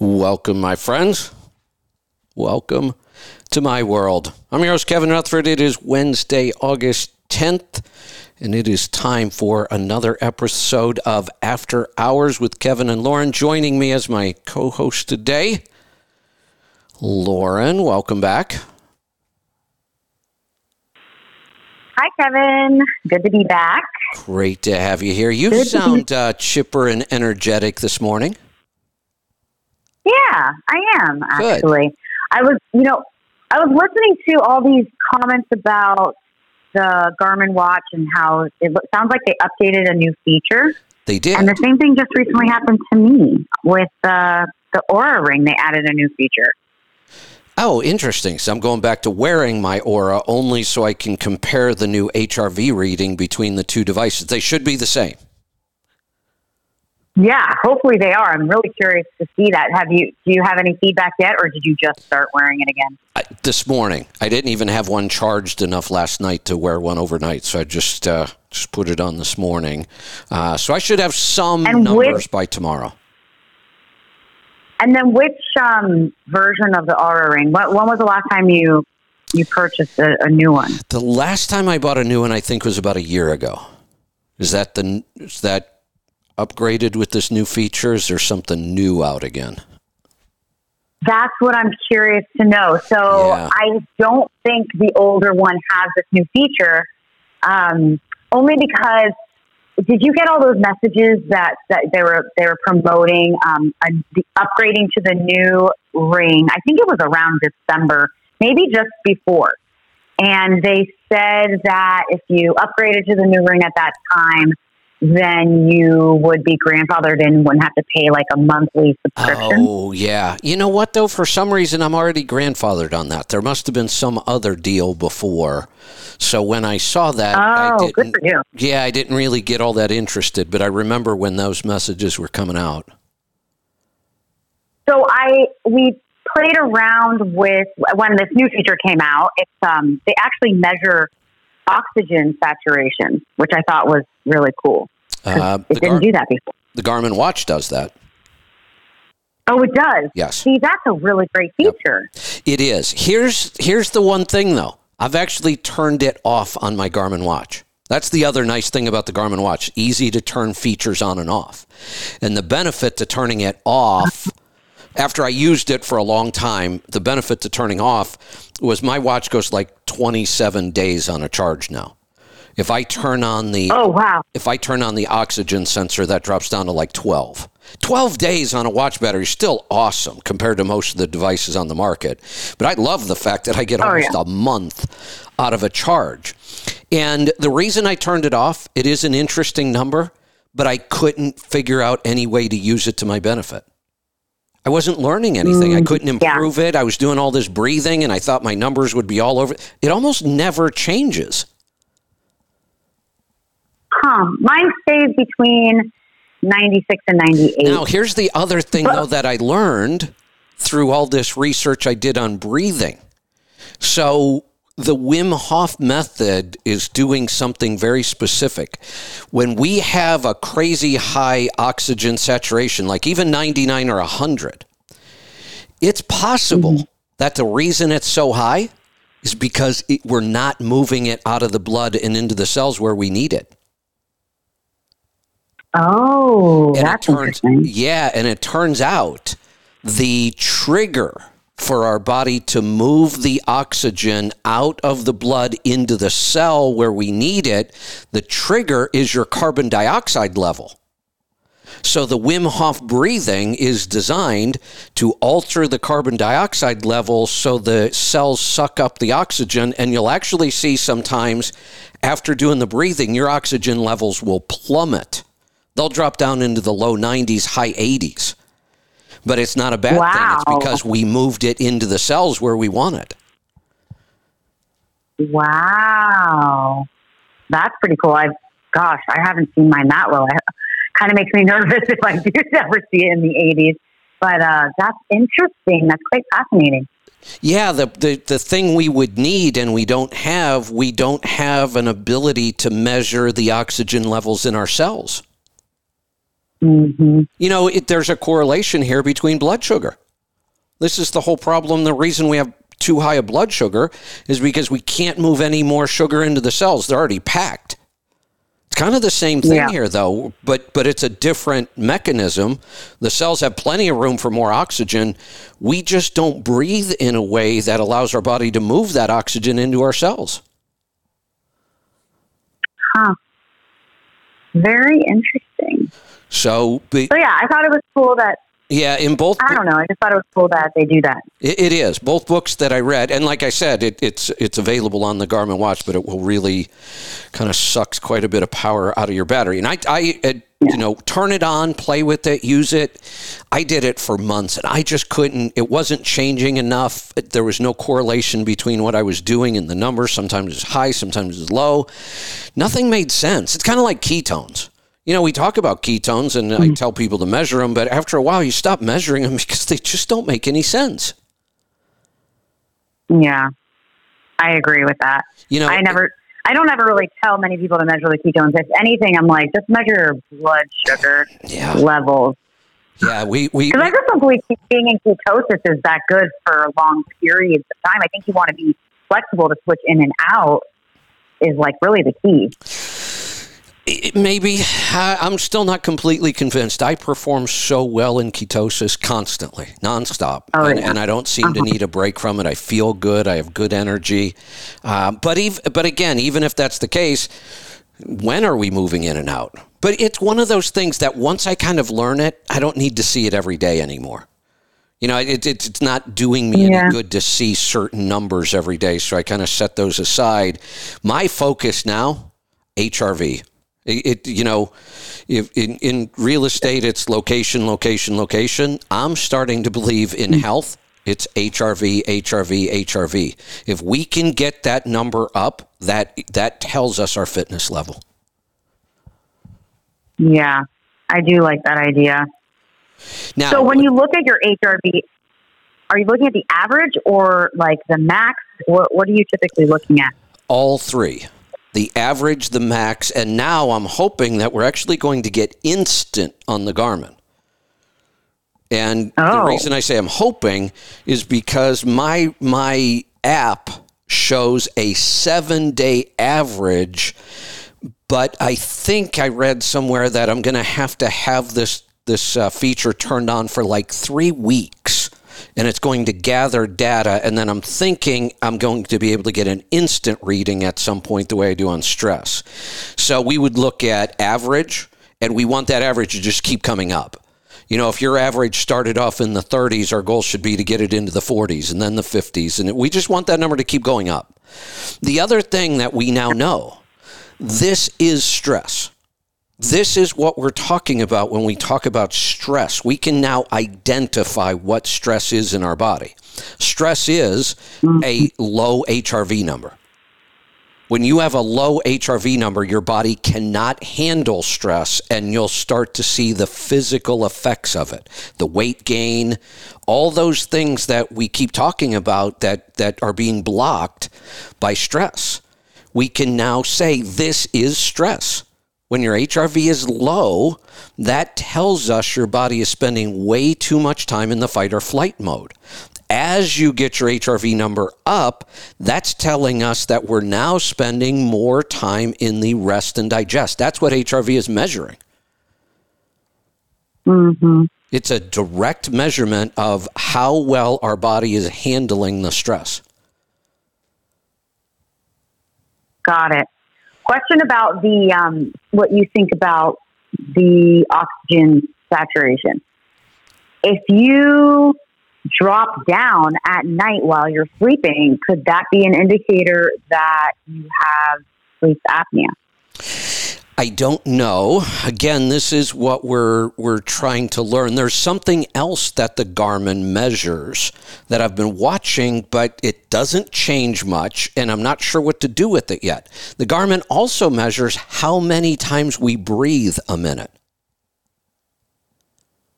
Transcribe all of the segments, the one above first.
Welcome, my friends. Welcome to my world. I'm your host, Kevin Rutherford. It is Wednesday, August 10th, and it is time for another episode of After Hours with Kevin and Lauren. Joining me as my co host today, Lauren, welcome back. Hi, Kevin. Good to be back. Great to have you here. You Good sound uh, chipper and energetic this morning. Yeah, I am Good. actually. I was, you know, I was listening to all these comments about the Garmin watch and how it lo- sounds like they updated a new feature. They did. And the same thing just recently happened to me with uh, the Oura Ring. They added a new feature. Oh, interesting. So I'm going back to wearing my Oura only so I can compare the new HRV reading between the two devices. They should be the same. Yeah, hopefully they are. I'm really curious to see that. Have you? Do you have any feedback yet, or did you just start wearing it again? I, this morning, I didn't even have one charged enough last night to wear one overnight, so I just uh, just put it on this morning. Uh, so I should have some And numbers with- by tomorrow. And then, which um, version of the Oura Ring? What, when was the last time you you purchased a, a new one? The last time I bought a new one, I think, was about a year ago. Is that the is that upgraded with this new feature? Is there something new out again? That's what I'm curious to know. So Yeah. I don't think the older one has this new feature, um, only because. Did you get all those messages that, that they were they were promoting um, a, the upgrading to the new ring? I think it was around December, maybe just before. And they said that if you upgraded to the new ring at that time, then you would be grandfathered in and wouldn't have to pay like a monthly subscription. Oh, yeah. You know what, though? For some reason, I'm already grandfathered on that. There must have been some other deal before. So when I saw that, I Oh, didn't. good for you. Yeah, I didn't really get all that interested, but I remember when those messages were coming out. So I we played around with when this new feature came out. It's um they actually measure oxygen saturation, which I thought was really cool. Uh, it didn't Gar- do that before. the Garmin watch does that. Oh, it does. Yes. See, that's a really great Yep. feature. It is. Here's here's the one thing though. I've actually turned it off on my Garmin watch. That's the other nice thing about the Garmin watch. Easy to turn features on and off. And the benefit to turning it off after I used it for a long time, the benefit to turning off was my watch goes like 27 days on a charge now. If I turn on the Oh wow. if I turn on the oxygen sensor, that drops down to like 12. 12 days on a watch battery is still awesome compared to most of the devices on the market. But I love the fact that I get Oh, almost yeah. a month out of a charge. And the reason I turned it off, it is an interesting number, but I couldn't figure out any way to use it to my benefit. I wasn't learning anything. I couldn't Mm, yeah. improve it. I was doing all this breathing and I thought my numbers would be all over. It almost never changes. Huh. Mine stays between ninety six and ninety eight. Now, here's the other thing, though, that I learned through all this research I did on breathing. So, the Wim Hof method is doing something very specific. When we have a crazy high oxygen saturation, like even 99 or 100, it's possible mm-hmm. that the reason it's so high is because it, we're not moving it out of the blood and into the cells where we need it. Oh, And that's turns, interesting. Yeah, and it turns out the trigger for our body to move the oxygen out of the blood into the cell where we need it, the trigger is your carbon dioxide level. So the Wim Hof breathing is designed to alter the carbon dioxide level so the cells suck up the oxygen and you'll actually see sometimes after doing the breathing your oxygen levels will plummet. They'll drop down into the low 90s, high 80s. But it's not a bad thing. It's because we moved it into the cells where we want it. Wow. That's pretty cool. I gosh, I haven't seen mine that well. It kind of makes me nervous if I do ever see it in the 80s. But uh, that's interesting. That's quite fascinating. Yeah, the, the the thing we would need and we don't have, we don't have an ability to measure the oxygen levels in our cells. Mm-hmm. You know, it, there's a correlation here between blood sugar. This is the whole problem. The reason we have too high a blood sugar is because we can't move any more sugar into the cells. They're already packed. It's kind of the same thing Yeah. here, though, but but it's a different mechanism. The cells have plenty of room for more oxygen. We just don't breathe in a way that allows our body to move that oxygen into our cells. Huh. Very interesting. So, but, So yeah, I thought it was cool that yeah, in both I don't know. I just thought it was cool that they do that. It, it is both books that I read, and like I said, it, it's it's available on the Garmin watch, but it will really kind of sucks quite a bit of power out of your battery. And I, I uh, you know, turn it on, play with it, use it. I did it for months, and I just couldn't. It wasn't changing enough. There was no correlation between what I was doing and the numbers. Sometimes it was high, sometimes it was low. Nothing made sense. It's kind of like ketones. You know, we talk about ketones, and I mm-hmm. tell people to measure them, but after a while, you stop measuring them because they just don't make any sense. Yeah, I agree with that. You know, I never, I don't ever really tell many people to measure the ketones. If anything, I'm like, just measure your blood sugar Yeah, levels. yeah. We we Because I just don't believe being in ketosis is that good for long periods of time. I think you want to be flexible to switch in and out is like really the key. Maybe I'm still not completely convinced. I perform so well in ketosis constantly, nonstop, Oh, and, yeah. and I don't seem to need a break from it. I feel good. I have good energy. Uh, but even, but again, even if that's the case, when are we moving in and out? But it's one of those things that once I kind of learn it, I don't need to see it every day anymore. You know, it, it, it's not doing me Yeah. any good to see certain numbers every day, so I kind of set those aside. My focus now, HRV. It, it you know, if in, in real estate, it's location, location, location. I'm starting to believe in mm. health. It's HRV, HRV, HRV. If we can get that number up, that that tells us our fitness level. Yeah, I do like that idea. Now, So when you look at your HRV, are you looking at the average or like the max? What, what are you typically looking at? all three the average, the max, and now I'm hoping that we're actually going to get instant on the Garmin. And the Oh. reason I say I'm hoping is because my my app shows a 7-day average, but I think I read somewhere that I'm going to have to have this this uh, feature turned on for like 3 weeks and it's going to gather data and then I'm thinking I'm going to be able to get an instant reading at some point the way I do on stress. So we would look at average and we want that average to just keep coming up. You know, if your average started off in the 30s, our goal should be to get it into the 40s and then the 50s and we just want that number to keep going up. The other thing that we now know, this is stress. This is what we're talking about when we talk about stress. We can now identify what stress is in our body. Stress is a low HRV number. When you have a low HRV number, your body cannot handle stress, and you'll start to see the physical effects of it the weight gain, all those things that we keep talking about that, that are being blocked by stress. We can now say this is stress. When your HRV is low, that tells us your body is spending way too much time in the fight or flight mode. As you get your HRV number up, that's telling us that we're now spending more time in the rest and digest. That's what HRV is measuring. Mm-hmm. It's a direct measurement of how well our body is handling the stress. Got it. Question about the um, what you think about the oxygen saturation. If you drop down at night while you're sleeping, could that be an indicator that you have sleep apnea? I don't know. Again, this is what we're we're trying to learn. There's something else that the Garmin measures that I've been watching, but it doesn't change much, and I'm not sure what to do with it yet. The Garmin also measures how many times we breathe a minute.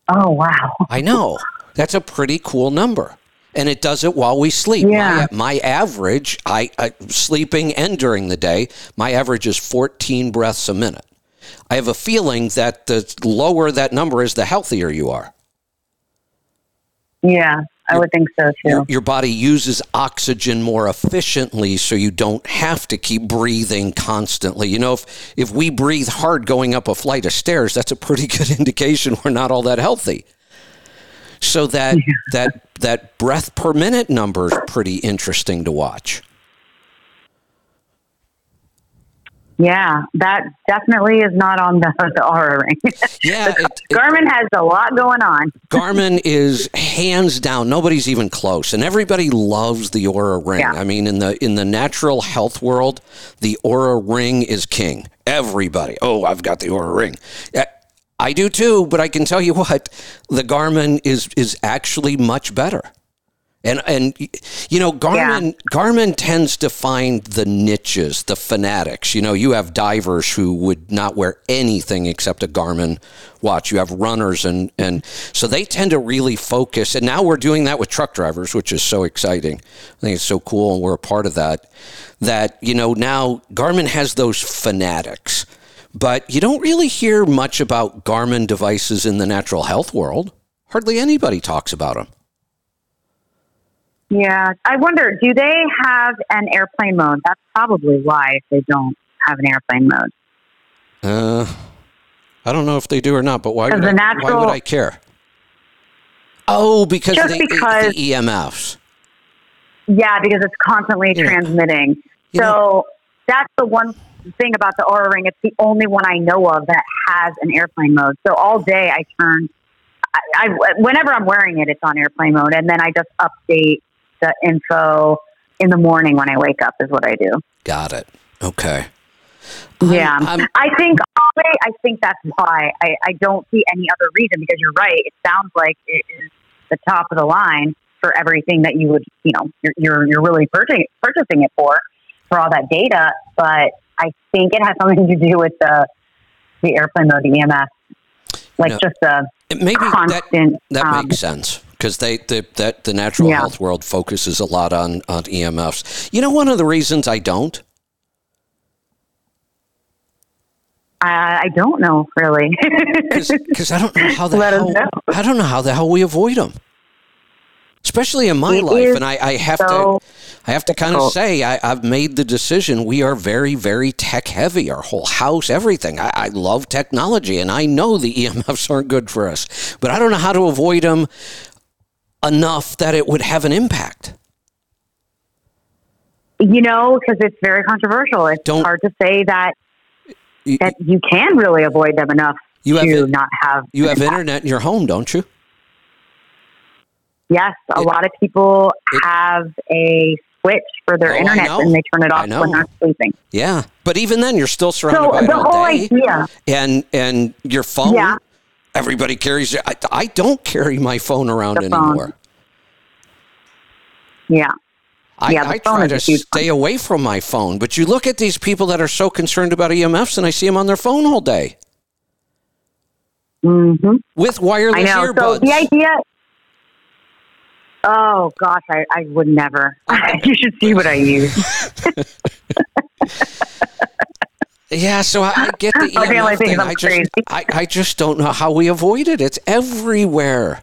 Oh wow! I know. That's a pretty cool number. And it does it while we sleep. Yeah. My, my average, I, I sleeping and during the day, my average is 14 breaths a minute. I have a feeling that the lower that number is, the healthier you are. Yeah, I would think so too. Your, your body uses oxygen more efficiently, so you don't have to keep breathing constantly. You know, if if we breathe hard going up a flight of stairs, that's a pretty good indication we're not all that healthy. So that yeah. that that breath per minute number is pretty interesting to watch. Yeah, that definitely is not on the, the Oura ring. Yeah, it, Garmin has a lot going on. Garmin is hands down. Nobody's even close, and everybody loves the Oura ring. Yeah. I mean, in the in the natural health world, the Oura ring is king. Everybody, oh, I've got the Oura ring. I do too, but I can tell you what, the Garmin is is actually much better. And and you know Garmin yeah. Garmin tends to find the niches, the fanatics. You know, you have divers who would not wear anything except a Garmin watch. You have runners and and so they tend to really focus. And now we're doing that with truck drivers, which is so exciting. I think it's so cool and we're a part of that. That, you know, now Garmin has those fanatics. But you don't really hear much about Garmin devices in the natural health world. Hardly anybody talks about them. Yeah, I wonder, do they have an airplane mode? That's probably why if they don't have an airplane mode. Uh, I don't know if they do or not, but why, would, I, natural, why would I care? Oh, because, just the, because the EMFs. Yeah, because it's constantly yeah. transmitting. You so know, that's the one thing about the Oura Ring. It's the only one I know of that has an airplane mode. So all day I turn. I, I whenever I'm wearing it, it's on airplane mode, and then I just update the info in the morning when I wake up is what I do. Got it. Okay. Yeah, I'm, I'm, i think I think that's why I, I don't see any other reason because you're right. It sounds like it is the top of the line for everything that you would you know you're you're, you're really purchasing purchasing it for for all that data. But I think it has something to do with the the airplane mode, the EMS, like no, just a maybe constant. That, that um, makes sense because they the, that the natural yeah. health world focuses a lot on on EMFs. You know, one of the reasons I don't. I don't know really, because I don't know how the Let hell I don't know how the hell we avoid them, especially in my it life. And I, I have so to I have to kind of oh. say I, have made the decision. We are very very tech heavy. Our whole house, everything. I, I love technology, and I know the EMFs aren't good for us, but I don't know how to avoid them enough that it would have an impact? You know, because it's very controversial. It's Don't, hard to say that you, that you can really avoid them enough you to have, not have. You have impact. internet in your home, don't you? Yes, a it, lot of people it, have a switch for their oh, internet and they turn it off when they're sleeping. Yeah, but even then, you're still surrounded so by the whole day. idea. And and your phone. Yeah. Everybody carries it. I, I don't carry my phone around the anymore. Phone. Yeah. I, yeah, I try to stay away from my phone, but you look at these people that are so concerned about EMFs, and I see them on their phone all day mm-hmm. with wireless I know. earbuds. So the idea. Oh gosh, I, I would never. you should see what I use. Yeah, so I, I get the EMF thing. I just, I, I just don't know how we avoid it. It's everywhere.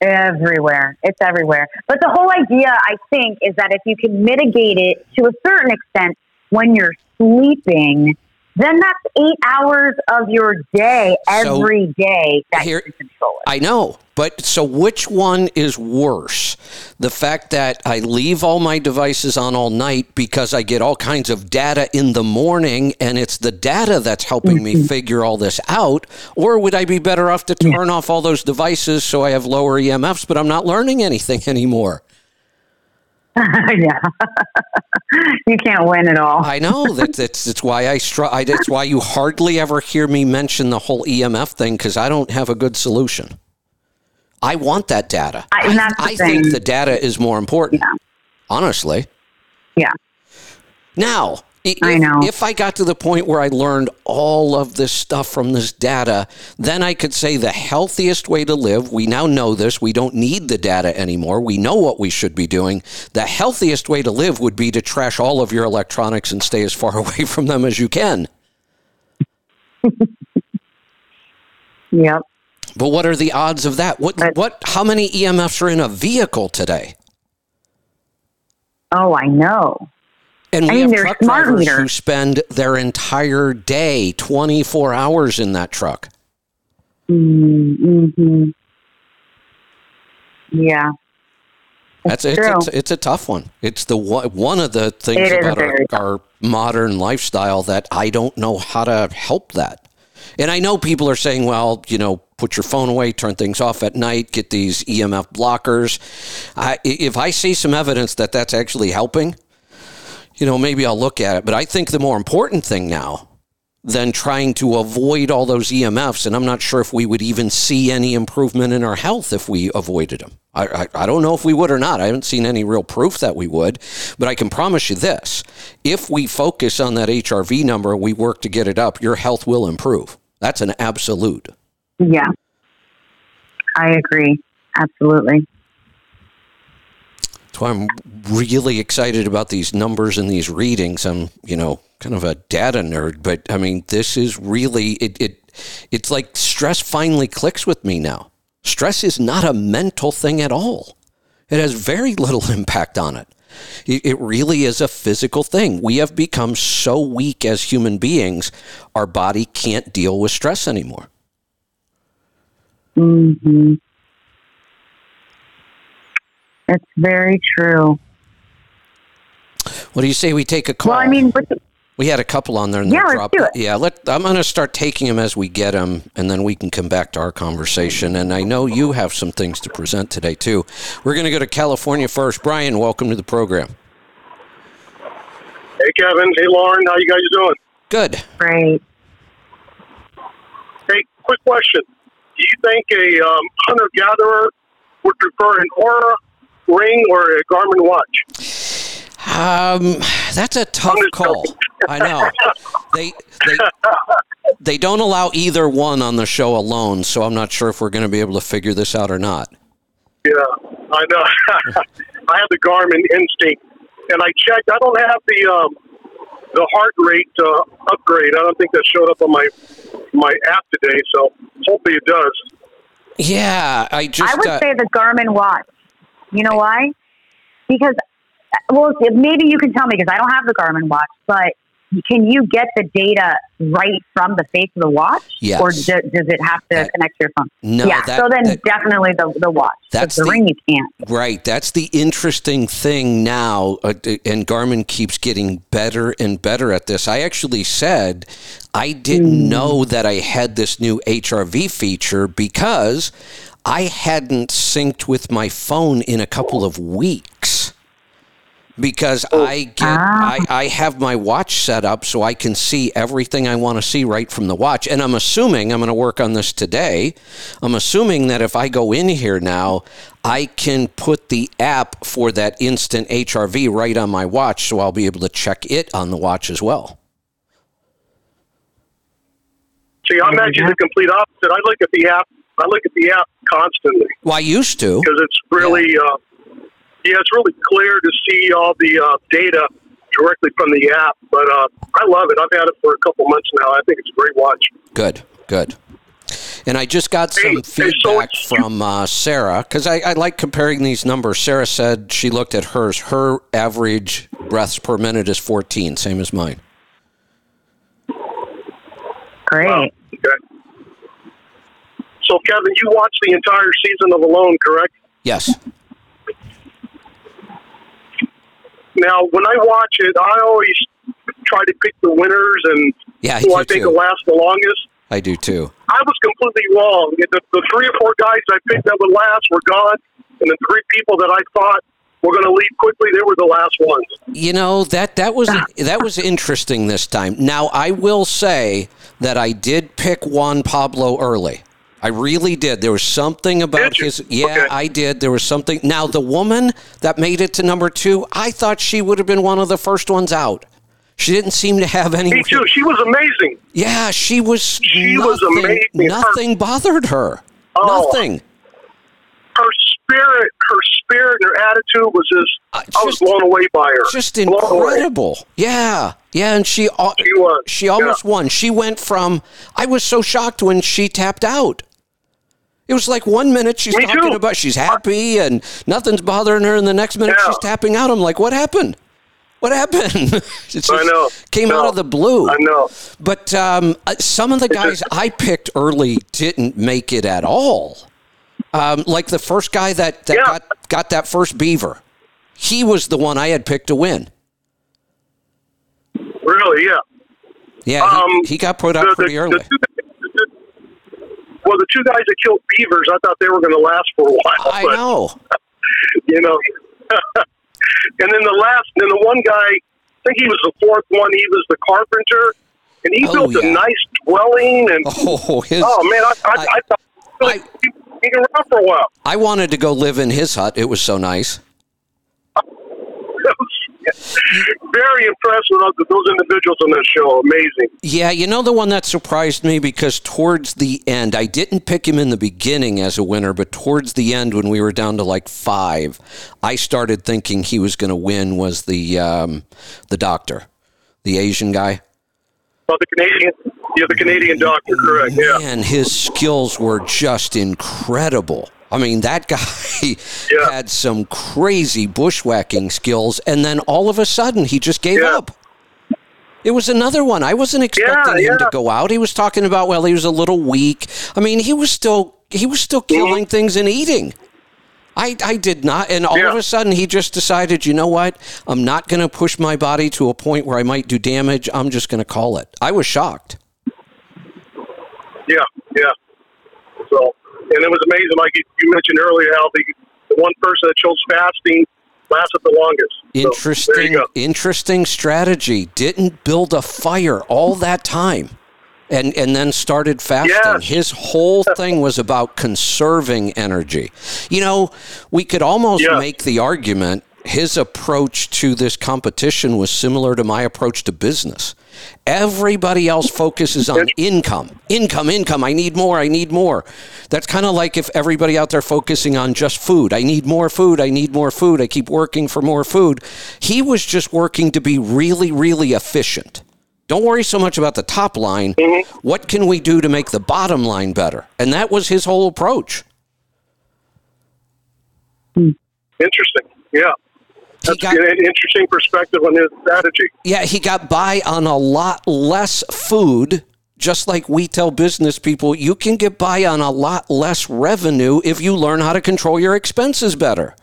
Everywhere. It's everywhere. But the whole idea, I think, is that if you can mitigate it to a certain extent when you're sleeping, then that's eight hours of your day every so day that here, you can control it. I know. But so which one is worse? The fact that I leave all my devices on all night because I get all kinds of data in the morning and it's the data that's helping mm-hmm. me figure all this out? Or would I be better off to turn yeah. off all those devices so I have lower EMFs, but I'm not learning anything anymore? yeah, you can't win it all. I know that that's, that's why I str- I, That's why you hardly ever hear me mention the whole EMF thing because I don't have a good solution. I want that data. I, I, I think the data is more important. Yeah. Honestly. Yeah. Now, if, I know. If I got to the point where I learned all of this stuff from this data, then I could say the healthiest way to live, we now know this, we don't need the data anymore. We know what we should be doing. The healthiest way to live would be to trash all of your electronics and stay as far away from them as you can. Yep. But what are the odds of that? What But- what how many EMFs are in a vehicle today? Oh, I know. And we I mean, have truck drivers meters. who spend their entire day, 24 hours in that truck. Mm-hmm. Yeah. That's it's, true. it's it's a tough one. It's the one of the things It about our, our modern lifestyle that I don't know how to help that. And I know people are saying, well, you know, put your phone away, turn things off at night, get these EMF blockers. I, if I see some evidence that that's actually helping, you know, maybe I'll look at it. But I think the more important thing now than trying to avoid all those EMFs, and I'm not sure if we would even see any improvement in our health if we avoided them. I, I, I don't know if we would or not. I haven't seen any real proof that we would, but I can promise you this if we focus on that HRV number, we work to get it up, your health will improve. That's an absolute. Yeah. I agree. Absolutely. Why I'm really excited about these numbers and these readings. I'm, you know, kind of a data nerd, but I mean, this is really it. it it's like stress finally clicks with me now. Stress is not a mental thing at all. It has very little impact on it. It really is a physical thing. We have become so weak as human beings, our body can't deal with stress anymore. hmm That's very true. What do you say we take a call? Well, I mean, with the, We had a couple on there. And Yeah, they let's dropped do it. Yeah, let, I'm going to start taking them as we get them, and then we can come back to our conversation. And I know you have some things to present today too. We're going to go to California first. Brian, welcome to the program. Hey, Kevin. Hey, Lauren. How you guys doing? Good. great. Hey, quick question. Do you think a um, hunter-gatherer would prefer an Oura ring or a Garmin watch? Um, that's a tough call. I know. They they they don't allow either one on the show alone, so I'm not sure if we're going to be able to figure this out or not. Yeah, I know. I have the Garmin Instinct, and I checked. I don't have the um, the heart rate uh, upgrade. I don't think that showed up on my my app today. So hopefully it does. Yeah, I just I would uh, say the Garmin watch. You know why? Because, well, maybe you can tell me because I don't have the Garmin watch, but can you get the data right from the face of the watch? Yes. Or do, does it have to That- connect to your phone? no. yeah, that, so then that- definitely the, the watch. That's the, the- ring you can't. Right. That's the interesting thing now. Uh, and Garmin keeps getting better and better at this. I actually said I didn't know that I had this new HRV feature because I hadn't synced with my phone in a couple of weeks. Because I get Ah. I, I have my watch set up so I can see everything I want to see right from the watch. And I'm assuming I'm going to work on this today. I'm assuming that if I go in here now, I can put the app for that instant HRV right on my watch so I'll be able to check it on the watch as well. See, I'm actually the complete opposite. I look at the app. I look at the app constantly. Well, I used to. because it's really, uh, yeah, it's really clear to see all the uh, data directly from the app. But uh, I love it. I've had it for a couple months now. I think it's a great watch. Good, good. And I just got Hey, some hey, so feedback it's- from uh, Sarah because I, I like comparing these numbers. Sarah said she looked at hers. Her average breaths per minute is 14, same as mine. Great. Okay. So, Kevin, you watched the entire season of Alone, correct? Yes. Now, when I watch it, I always try to pick the winners and Yeah, who I think too. will last the longest. I do too. I was completely wrong. The, the three or four guys I picked that would last were gone, and the three people that I thought were going to leave quickly, they were the last ones. You know that that was that was interesting this time. Now I will say that I did pick Juan Pablo early. I really did. There was something about his. Yeah, Okay. I did. There was something. Now the woman that made it to number two, I thought she would have been one of the first ones out. She didn't seem to have any. Me too. She was amazing. Yeah, she was. She was nothing, amazing. Nothing bothered her. Oh. Nothing. Her spirit, her spirit, her attitude was just, Uh, I was blown away by her. Just away. incredible. Yeah. Yeah, and she She was. she almost won. She went from I was so shocked when she tapped out. It was like one minute she's Me talking too. about she's happy and nothing's bothering her, and the next minute Yeah. she's tapping out. I'm like, what happened? What happened? it just I know. came out of the blue. I know. But um, uh, some of the guys I picked early didn't make it at all. Um, like the first guy that, that Yeah. got, got that first beaver, he was the one I had picked to win. Really, yeah. Yeah, Um, he, he got put out The- pretty the early. two- the- well, the two guys that killed beavers, I thought they were going to last for a while. I but, know. You know. and then the last, then the one guy, I think he was the fourth one. He was the carpenter, and he Oh, built yeah. a nice dwelling. And Oh, his, oh man, I, I, I- I, thought he, he can run for a while. I wanted to go live in his hut. It was so nice. Very impressed with those, those individuals on that show. Amazing. Yeah, you know the one that surprised me because towards the end, I didn't pick him in the beginning as a winner, but towards the end, when we were down to like five, I started thinking he was going to win. Was the um, the doctor, the Asian guy? Oh, the Canadian, yeah, the Canadian doctor, correct? Yeah, And his skills were just incredible. I mean, that guy Yeah. had some crazy bushwhacking skills, and then all of a sudden, he just gave Yeah. up. It was another one. I wasn't expecting him to go out. He was talking about well, he was a little weak. I mean, he was still he was still mm-hmm. killing things and eating. I, I did not, and all of a sudden he just decided, you know what? I'm not going to push my body to a point where I might do damage. I'm just going to call it. I was shocked. yeah, yeah. So, and it was amazing, like you, mentioned earlier, how the, the one person that chose fasting lasted the longest. Interesting, go. interesting strategy. Didn't build a fire all that time, and and then started fasting. Yes. His whole thing was about conserving energy. You know, we could almost Yes. make the argument his approach to this competition was similar to my approach to business. Everybody else focuses on income, income, income. I need more. I need more. That's kind of like if everybody out there focusing on just food. I need more food. I need more food. I keep working for more food. He was just working to be really, really efficient. Don't worry so much about the top line. Mm-hmm. What can we do to make the bottom line better? And that was his whole approach. Hmm. Interesting. Yeah. He got, an interesting perspective on his strategy. yeah, he got by on a lot less food. Just like we tell business people, you can get by on a lot less revenue if you learn how to control your expenses better.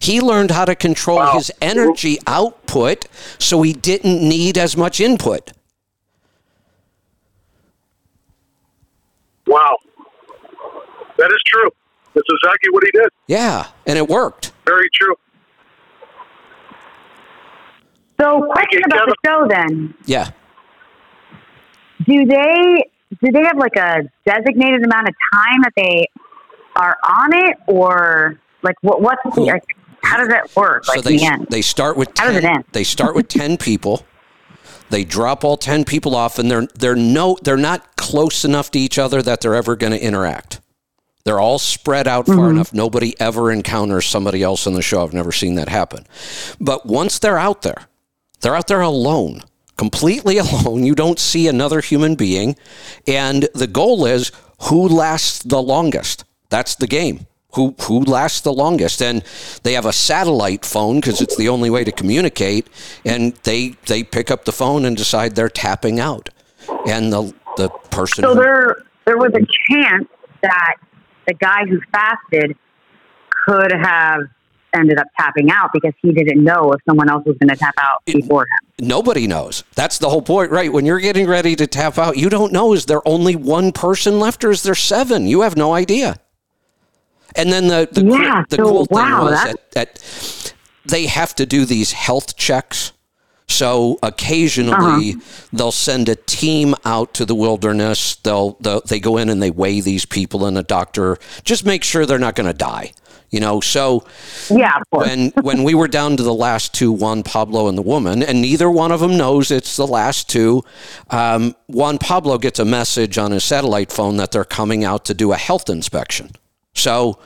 He learned how to control Wow. his energy output so he didn't need as much input. Wow. That is true. That's exactly what he did. Yeah, and it worked. Very true. So, question about the show then. Yeah. Do they do they have like a designated amount of time that they are on it, or like what what's the like, how does that work? Like so they the end, they start with How does 10, it end? they start with 10 people. They drop all 10 people off and they're they're no they're not close enough to each other that they're ever going to interact. They're all spread out far mm-hmm. enough nobody ever encounters somebody else on the show. I've never seen that happen. But once they're out there, they're out there alone, completely alone. You don't see another human being. And the goal is who lasts the longest. That's the game. Who, who lasts the longest? And they have a satellite phone because it's the only way to communicate. And they, they pick up the phone and decide they're tapping out. And the, the person. so there there was a chance that the guy who fasted could have ended up tapping out because he didn't know if someone else was going to tap out before him. Nobody knows. That's the whole point, right? When you're getting ready to tap out, you don't know is there only one person left or is there seven? You have no idea. And then the the, cool- Yeah, the so, cool thing wow, was that- that, that they have to do these health checks. So occasionally Uh-huh. they'll send a team out to the wilderness. They'll, they'll they go in and they weigh these people, and a doctor just make sure they're not going to die. You know, so Yeah, of course. when when we were down to the last two, Juan Pablo and the woman, and neither one of them knows it's the last two. Um, Juan Pablo gets a message on his satellite phone that they're coming out to do a health inspection. So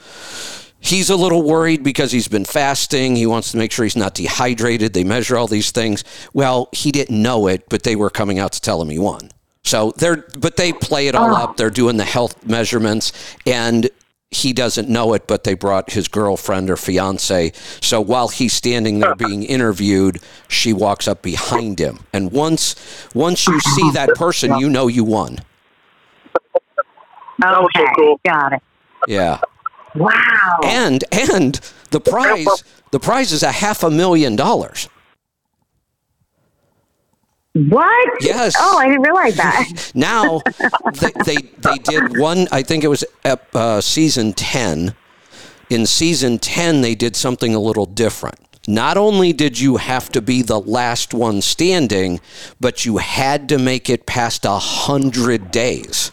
He's a little worried because he's been fasting. He wants to make sure he's not dehydrated. They measure all these things. Well, he didn't know it, but they were coming out to tell him he won. So they're, but they play it all up. They're doing the health measurements, and he doesn't know it, but they brought his girlfriend or fiance. So while he's standing there being interviewed, she walks up behind him, and once once you see that person, you know you won. Okay, was so cool. got it. Yeah, Wow. and and the prize the prize is a half a million dollars. What? Yes. Oh, I didn't realize that. Now they, they they did one. I think it was uh, season ten. In season ten, they did something a little different. Not only did you have to be the last one standing, but you had to make it past a hundred days.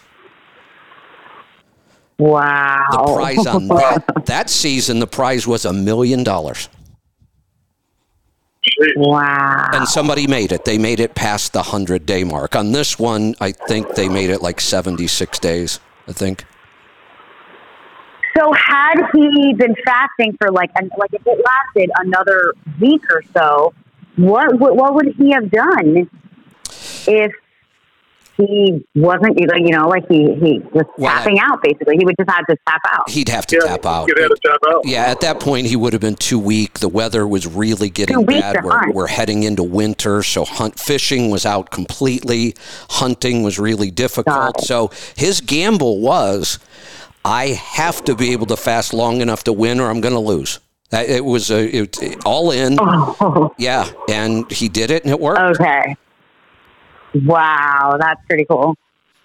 wow. The prize on that that season, the prize was a million dollars. Wow. and somebody made it. They made it past the hundred day mark. On this one, I think they made it like seventy six days. I think. So had he been fasting for like, like if it lasted another week or so, what what, what would he have done if he wasn't, like, you know, like he he was Well, tapping out basically? He would just have to tap out. He'd have to Yeah, tap out. You'd have to tap out. Yeah, at that point he would have been too weak. The weather was really getting Too bad. We're, we're heading into winter, so hunt fishing was out completely. Hunting was really difficult. So his gamble was, I have to be able to fast long enough to win, or I'm going to lose. That it was a it, all in. Oh, Yeah, and he did it, and it worked. okay. Wow, that's pretty cool.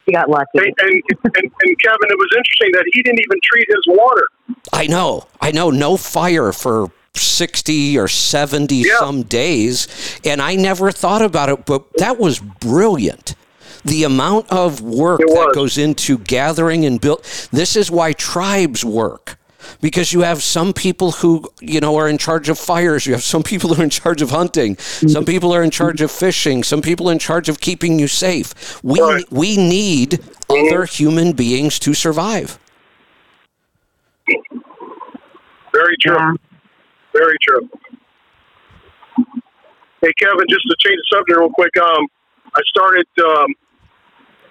He got lucky. And, and, and, and Kevin, it was interesting that he didn't even treat his water. I know. I know. No fire for 60 or 70 Yeah. some days. And I never thought about it, but that was brilliant. The amount of work that goes into gathering and build. This is why tribes work. Because you have some people who, you know, are in charge of fires. You have some people who are in charge of hunting. Some people are in charge of fishing. Some people are in charge of keeping you safe. We, Right. we need other human beings to survive. Very true. Yeah. Very true. Hey, Kevin, just to change the subject real quick, um, I started um,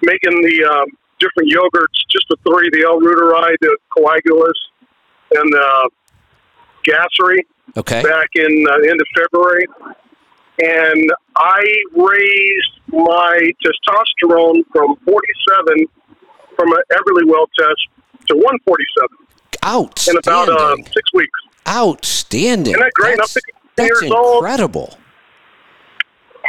making the um, different yogurts, just the three, the L. Reuteride, the coagulans, and the gasseri Okay. back in uh, end of February. And I raised my testosterone from 47 from an Everlywell test to 147 in about uh, six weeks. Outstanding. Isn't that great? I'm That's, 50 that's years old. incredible.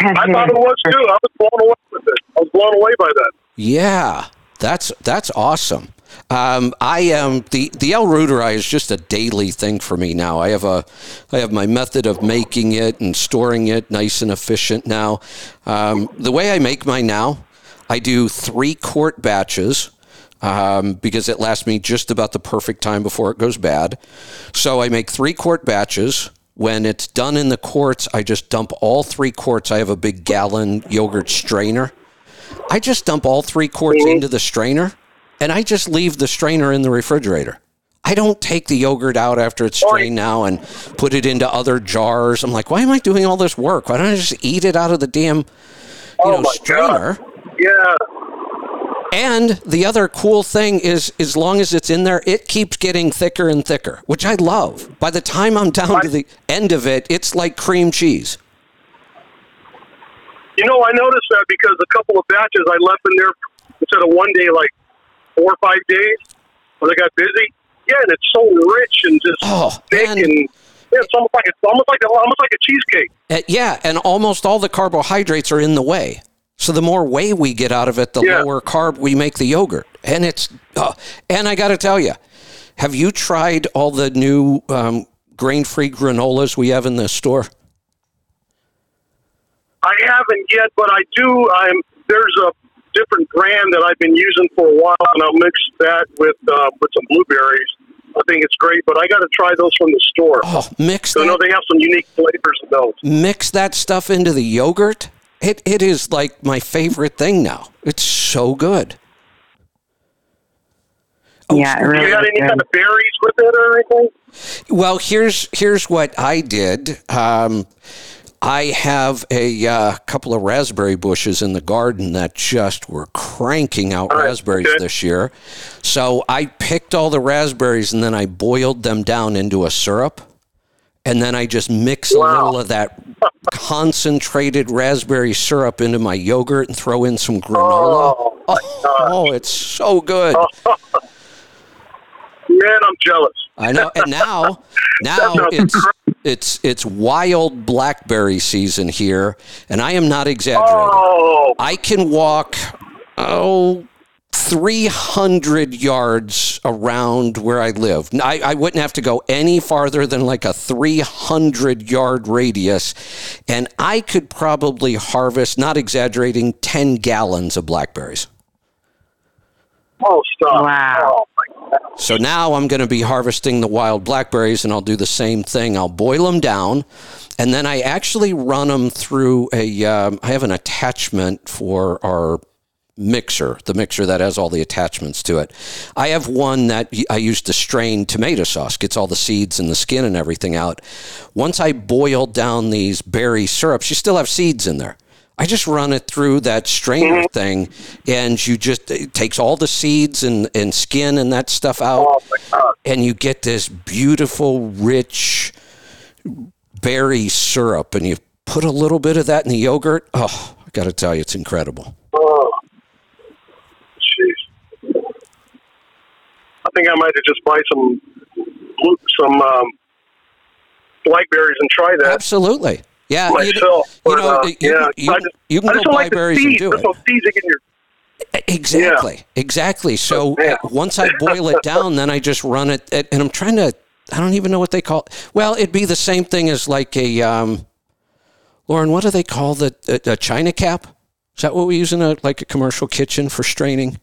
I thought it was too. I was blown away with it. I was blown away by that. Yeah, that's that's awesome. Um, I am the the L. reuteri is just a daily thing for me now. I have a I have my method of making it and storing it nice and efficient now. Um, the way I make mine now, I do three quart batches. Um, because it lasts me just about the perfect time before it goes bad. So I make three quart batches. When it's done in the quarts, I just dump all three quarts. I have a big gallon yogurt strainer. I just dump all three quarts into the strainer and I just leave the strainer in the refrigerator. I don't take the yogurt out after it's strained now and put it into other jars. I'm like, why am I doing all this work? Why don't I just eat it out of the damn you Oh know my God. strainer? Yeah. And the other cool thing is, as long as it's in there, it keeps getting thicker and thicker, which I love. By the time I'm down to the end of it, it's like cream cheese. You know, I noticed that because a couple of batches I left in there instead of one day, like four or five days, when I got busy. Yeah, and it's so rich and just Oh, thick and- and, yeah, it's almost like it's almost like a, almost like a cheesecake. Uh, yeah, and almost all the carbohydrates are in the whey. So the more whey we get out of it, the Yeah. lower carb we make the yogurt. And it's, uh, and I got to tell you, have you tried all the new um, grain-free granolas we have in the store? I haven't yet, but I do. I'm there's a different brand that I've been using for a while, and I'll mix that with uh, with some blueberries. I think it's great, but I got to try those from the store. Oh, mix So I know that, they have some unique flavors in those. mix that stuff into the yogurt. It, it is like my favorite thing now. It's so good. Oh, Yeah, it really You got any good. kind of berries with it or anything? Well, here's here's what I did. Um, I have a uh, couple of raspberry bushes in the garden that just were cranking out right, raspberries okay. this year. So I picked all the raspberries and then I boiled them down into a syrup. And then I just mix a little of that concentrated raspberry syrup into my yogurt and throw in some granola. Oh, my Oh, it's so good. Man, I'm jealous. I know. And now, now it's it's it's wild blackberry season here, and I am not exaggerating. Oh, I can walk oh 300 yards around where I live. I, I wouldn't have to go any farther than like a 300 yard radius, and I could probably harvest, not exaggerating, 10 gallons of blackberries. oh, stop. Wow. Oh. So now I'm going to be harvesting the wild blackberries, and I'll do the same thing. I'll boil them down, and then I actually run them through a. Um, I have an attachment for our mixer, the mixer that has all the attachments to it. I have one that I use to strain tomato sauce, gets all the seeds and the skin and everything out. Once I boil down these berry syrups, you still have seeds in there. I just run it through that strainer thing, and you just it takes all the seeds and, and skin and that stuff out, Oh, and you get this beautiful, rich berry syrup, and you put a little bit of that in the yogurt. Oh, I got to tell you, it's incredible. Oh, jeez. I think I might have just buy some some um, blackberries and try that Absolutely. Yeah, you, myself. you but, know, uh, you, yeah, you, I just, you can I go just don't buy like the berries and do There's it. no seeds in your. Exactly, exactly. So Yeah. uh, once I boil it down, then I just run it, and I'm trying to. I don't even know what they call. It. Well, it'd be the same thing as like a. Um, Lauren, what do they call the a, a china cap? Is that what we use in a like a commercial kitchen for straining?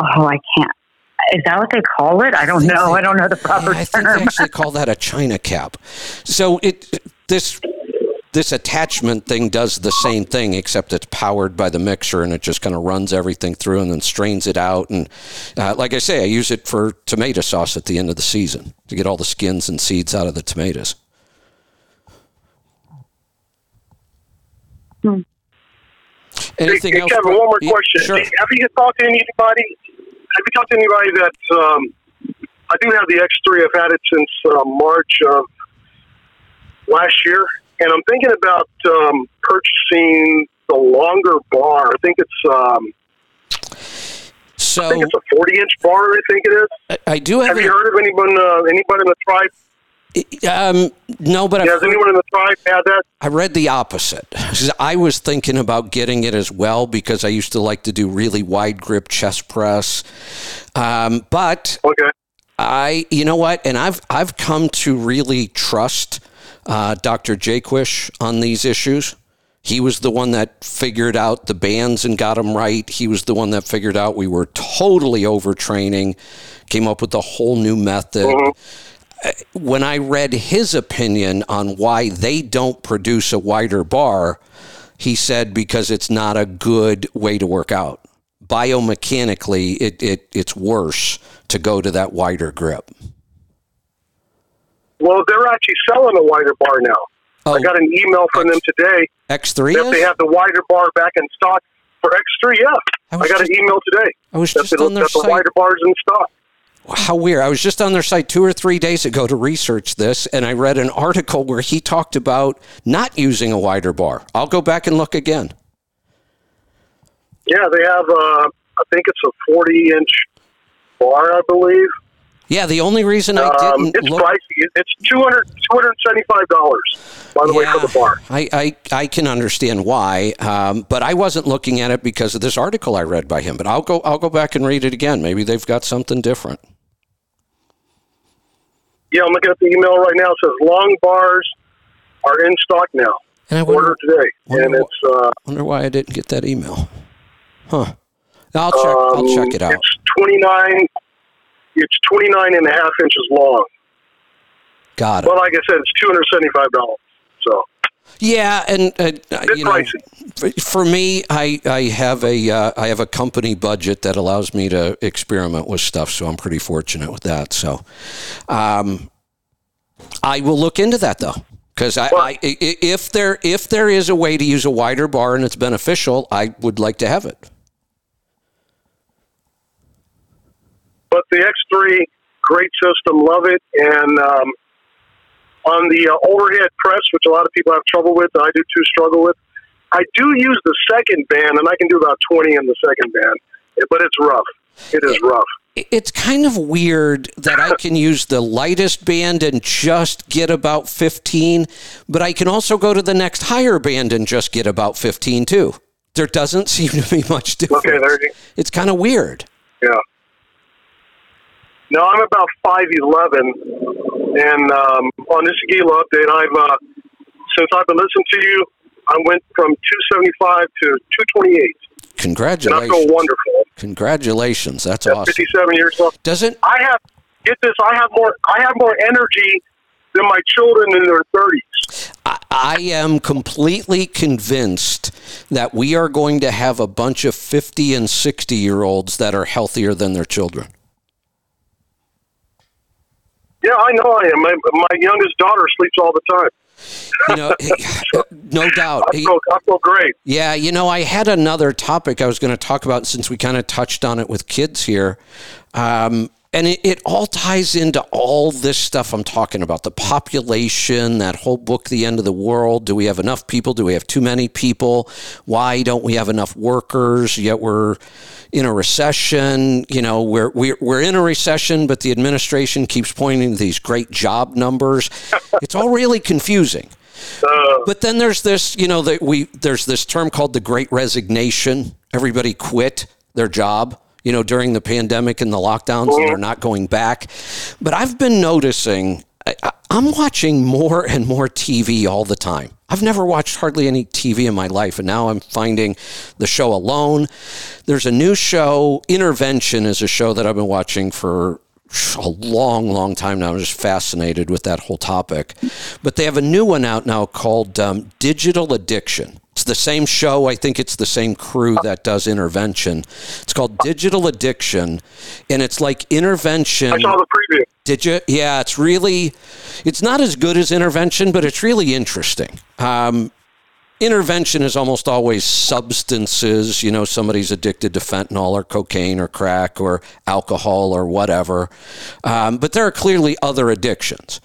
Oh, I can't. Is that what they call it? I don't think know. they- I don't know the proper Yeah, I think they actually call that a china cap. So it this this attachment thing does the same thing, except it's powered by the mixer and it just kind of runs everything through and then strains it out. And uh, like I say, I use it for tomato sauce at the end of the season to get all the skins and seeds out of the tomatoes. Anything hey, else? Kevin, one more Yeah, question. Sure. Have you talked to anybody? Have you talked to anybody that? Um, I do have the X3. I've had it since uh, March of last year, and I'm thinking about um, purchasing the longer bar. I think it's. Um, I think it's a 40 inch bar. I think it is. I, I do have. Have an- you heard of anyone? Uh, anybody in the tribe? Um, no, but I've Has heard- anyone in the tribe had that? I read the opposite. I was thinking about getting it as well because I used to like to do really wide grip chest press. Um, but Okay. I, you know what, and I've I've come to really trust uh, Dr. Jaquish on these issues. He was the one that figured out the bands and got them right. He was the one that figured out we were totally overtraining, came up with a whole new method when I read his opinion on why they don't produce a wider bar, he said because it's not a good way to work out. Biomechanically, it, it it's worse to go to that wider grip. Well, they're actually selling a wider bar now. Oh, I got an email from them today X3 that they have the wider bar back in stock for X3. Yeah, I I, got just- an email today I was that just the, on their that the site. wider bars in stock. How weird. I was just on their site two or three days ago to research this, and I read an article where he talked about not using a wider bar. I'll go back and look again. Yeah, they have. Uh, I think it's a 40 inch bar, I believe. Yeah, the only reason I Um, didn't it's look pricey. It's 200 275 dollars. By the way, for the bar. I, I, I can understand why, um, but I wasn't looking at it because of this article I read by him. But I'll go I'll go back and read it again. Maybe they've got something different. Yeah, I'm looking at the email right now. It says long bars are in stock now. And I wonder, Order today, wonder and it's uh, wonder why I didn't get that email. Huh. I'll check. I'll um, check it out. It's 29. It's 29 and a half inches long. Got it. But like I said, it's 275 dollars. So Yeah, and uh, you know, for me, I I have a uh, I have a company budget that allows me to experiment with stuff, so I'm pretty fortunate with that. So, um, I will look into that though, because I, I i- if there if there is a way to use a wider bar and it's beneficial, I would like to have it. But the X3, great system, love it. And um, on the uh, overhead press, which a lot of people have trouble with, I do too struggle with. I do use the second band, and I can do about 20 in the second band, but it's rough. It is rough. It's kind of weird that I can use the lightest band and just get about 15, but I can also go to the next higher band and just get about 15 too. There doesn't seem to be much difference. Okay, there you It's kind of weird. Yeah. No, I'm about 5'11, and um, on this Gila update, I've, uh, since I've been listening to you, I went from 275 to 228, and I Congratulations. feel wonderful. Congratulations. That's At awesome. 57 years old. Doesn't I have get this. I have more. I have more energy than my children in their thirties. I, I am completely convinced that we are going to have a bunch of 50 and 60 year olds that are healthier than their children. Yeah, I know I am. My, my youngest daughter sleeps all the time. You know, no doubt. I feel, I feel great. Yeah, you know, I had another topic I was going to talk about since we kind of touched on it with kids here. Um, and it, it all ties into all this stuff I'm talking about the population, that whole book, The End of the World. Do we have enough people? Do we have too many people? Why don't we have enough workers? Yet we're in a recession. You know, we're, we're, we're in a recession, but the administration keeps pointing to these great job numbers. It's all really confusing. Uh. But then there's this, you know, that we there's this term called the Great Resignation. Everybody quit their job, you know, during the pandemic and the lockdowns, and they're not going back. But I've been noticing, I, I'm watching more and more TV all the time. I've never watched hardly any TV in my life, and now I'm finding the show Alone. There's a new show, Intervention is a show that I've been watching for a long, long time now. I'm just fascinated with that whole topic. But they have a new one out now called um, Digital Addiction. The same show. I think it's the same crew that does Intervention. It's called Digital Addiction, and it's like Intervention. I saw the preview. Did you? Yeah, it's really, it's not as good as intervention, but it's really interesting. Um, intervention is almost always substances. You know, somebody's addicted to fentanyl or cocaine or crack or alcohol or whatever. Um, but there are clearly other addictions.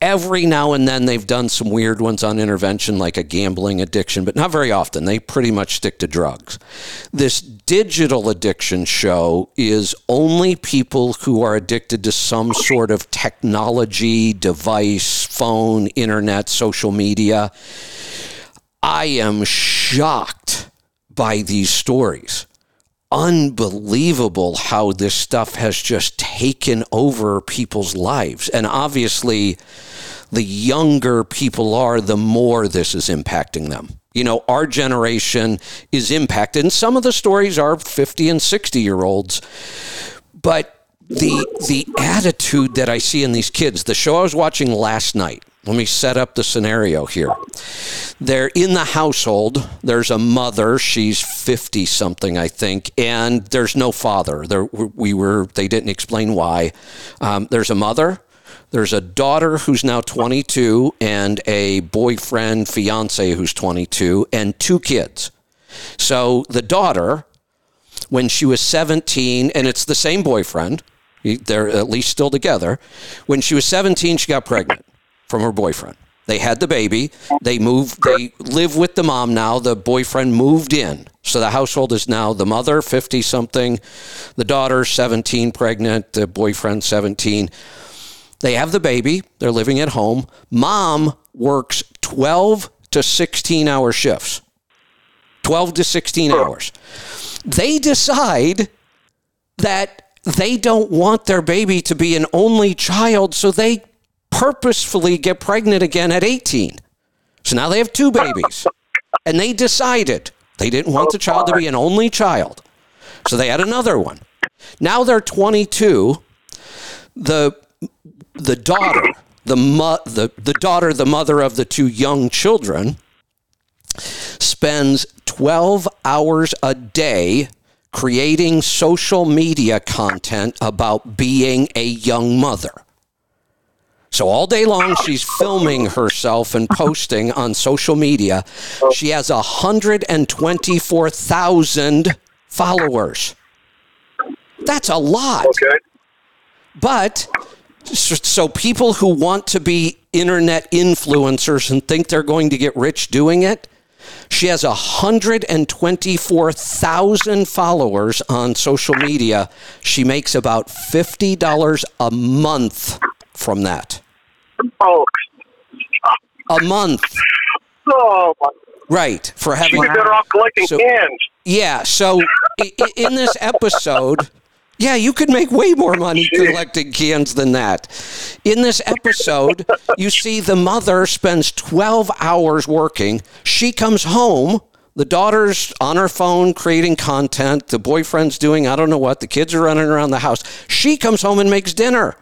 Every now and then they've done some weird ones on intervention, like a gambling addiction, but not very often. They pretty much stick to drugs. This digital addiction show is only people who are addicted to some sort of technology, device, phone, internet, social media. I am shocked by these stories. Unbelievable how this stuff has just taken over people's lives. And obviously, the younger people are, the more this is impacting them. You know, our generation is impacted, and some of the stories are 50 and 60 year olds. But the the attitude that I see in these kids, the show I was watching last night, let me set up the scenario here. They're in the household. There's a mother. She's 50 something, I think, and there's no father. There, we were, they didn't explain why. Um, there's a mother. There's a daughter who's now 22 and a boyfriend, fiance who's 22, and two kids. So the daughter, when she was 17, and it's the same boyfriend, they're at least still together. When she was 17, she got pregnant from her boyfriend. They had the baby. They moved. They live with the mom now. The boyfriend moved in, so the household is now the mother, fifty something, the daughter, seventeen, pregnant. The boyfriend, seventeen. They have the baby. They're living at home. Mom works twelve to sixteen hour shifts. Twelve to sixteen hours. They decide that they don't want their baby to be an only child, so they purposefully get pregnant again at 18. So now they have two babies. And they decided they didn't want the child to be an only child. So they had another one. Now they're 22. The the daughter, the, mo- the, the daughter, the mother of the two young children, spends 12 hours a day creating social media content about being a young mother. So all day long, she's filming herself and posting on social media. She has 124,000 followers. That's a lot. Okay. But so people who want to be internet influencers and think they're going to get rich doing it, she has 124,000 followers on social media. She makes about $50 a month from that. Oh, A month. oh my. Right. For having. She'd better off collecting So- cans. Yeah, so i- i- in this episode, yeah, you could make way more money collecting cans than that. In this episode, you see the mother spends 12 hours working. She comes home. The daughter's on her phone creating content. The boyfriend's doing I don't know what. The kids are running around the house. She comes home and makes dinner.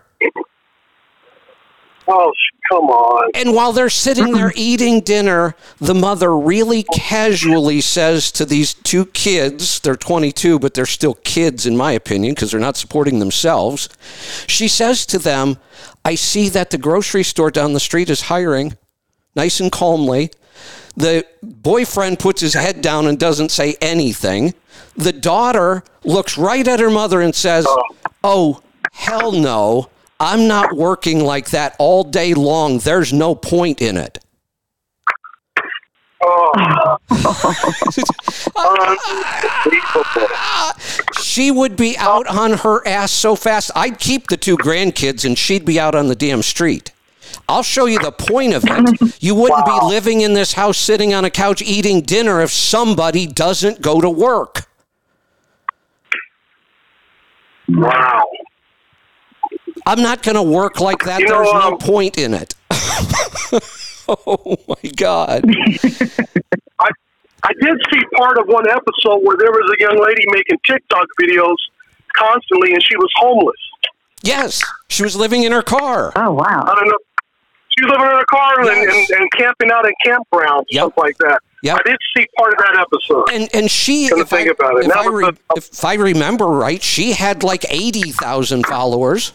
Oh, come on. And while they're sitting there eating dinner, the mother really casually says to these two kids, they're 22, but they're still kids, in my opinion, because they're not supporting themselves. She says to them, I see that the grocery store down the street is hiring, nice and calmly. The boyfriend puts his head down and doesn't say anything. The daughter looks right at her mother and says, Oh, oh hell no. I'm not working like that all day long. There's no point in it. Oh. She would be out on her ass so fast. I'd keep the two grandkids and she'd be out on the damn street. I'll show you the point of it. You wouldn't be living in this house sitting on a couch eating dinner if somebody doesn't go to work. Wow. I'm not going to work like that. You know, There's no um, point in it. oh my God. I I did see part of one episode where there was a young lady making TikTok videos constantly, and she was homeless. Yes, she was living in her car. Oh wow. I don't know. She was living in her car and, Yes. and, and camping out in campgrounds, Yep. stuff like that. Yep. I did see part of that episode. And and she, Gonna if I, about it. if, I re- the- if I remember right, she had like eighty thousand followers.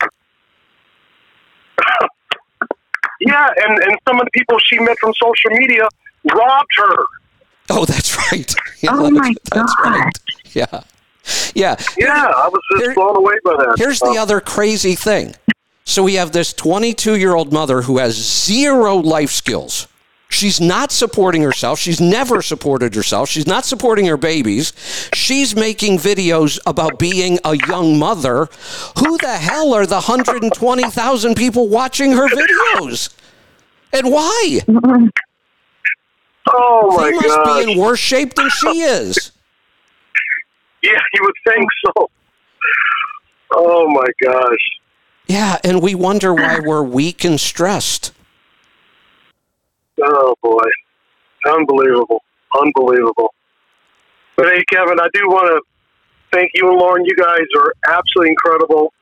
Yeah, and, and some of the people she met from social media robbed her. Oh, that's right. Yeah, Oh my that's God. right. Yeah, yeah. Yeah, I was just Here- blown away by that. Here's the other crazy thing. So we have this 22 year old mother who has zero life skills. She's not supporting herself. She's never supported herself. She's not supporting her babies. She's making videos about being a young mother. Who the hell are the 120,000 people watching her videos? And why? Oh my They must gosh. be in worse shape than she is. Yeah, you would think so. Oh my gosh. Yeah, and we wonder why we're weak and stressed. Oh boy. Unbelievable. Unbelievable. But hey Kevin, I do want to thank you and Lauren. You guys are absolutely incredible.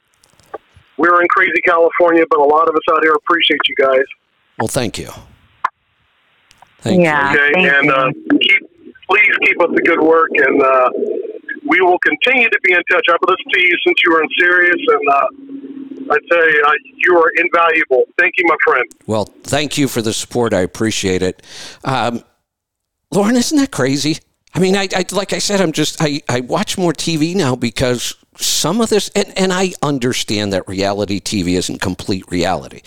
We're in crazy California, but a lot of us out here appreciate you guys. Well, thank you. Thank Yeah. you. Okay, thank and uh, keep please keep up the good work, and uh, we will continue to be in touch. I've listened to you since you were in Sirius, and uh, I tell you, uh, you are invaluable. Thank you, my friend. Well, thank you for the support. I appreciate it. Um, Lauren, isn't that crazy? I mean, I, I like I said, I'm just I, I watch more TV now because some of this, and, and I understand that reality TV isn't complete reality,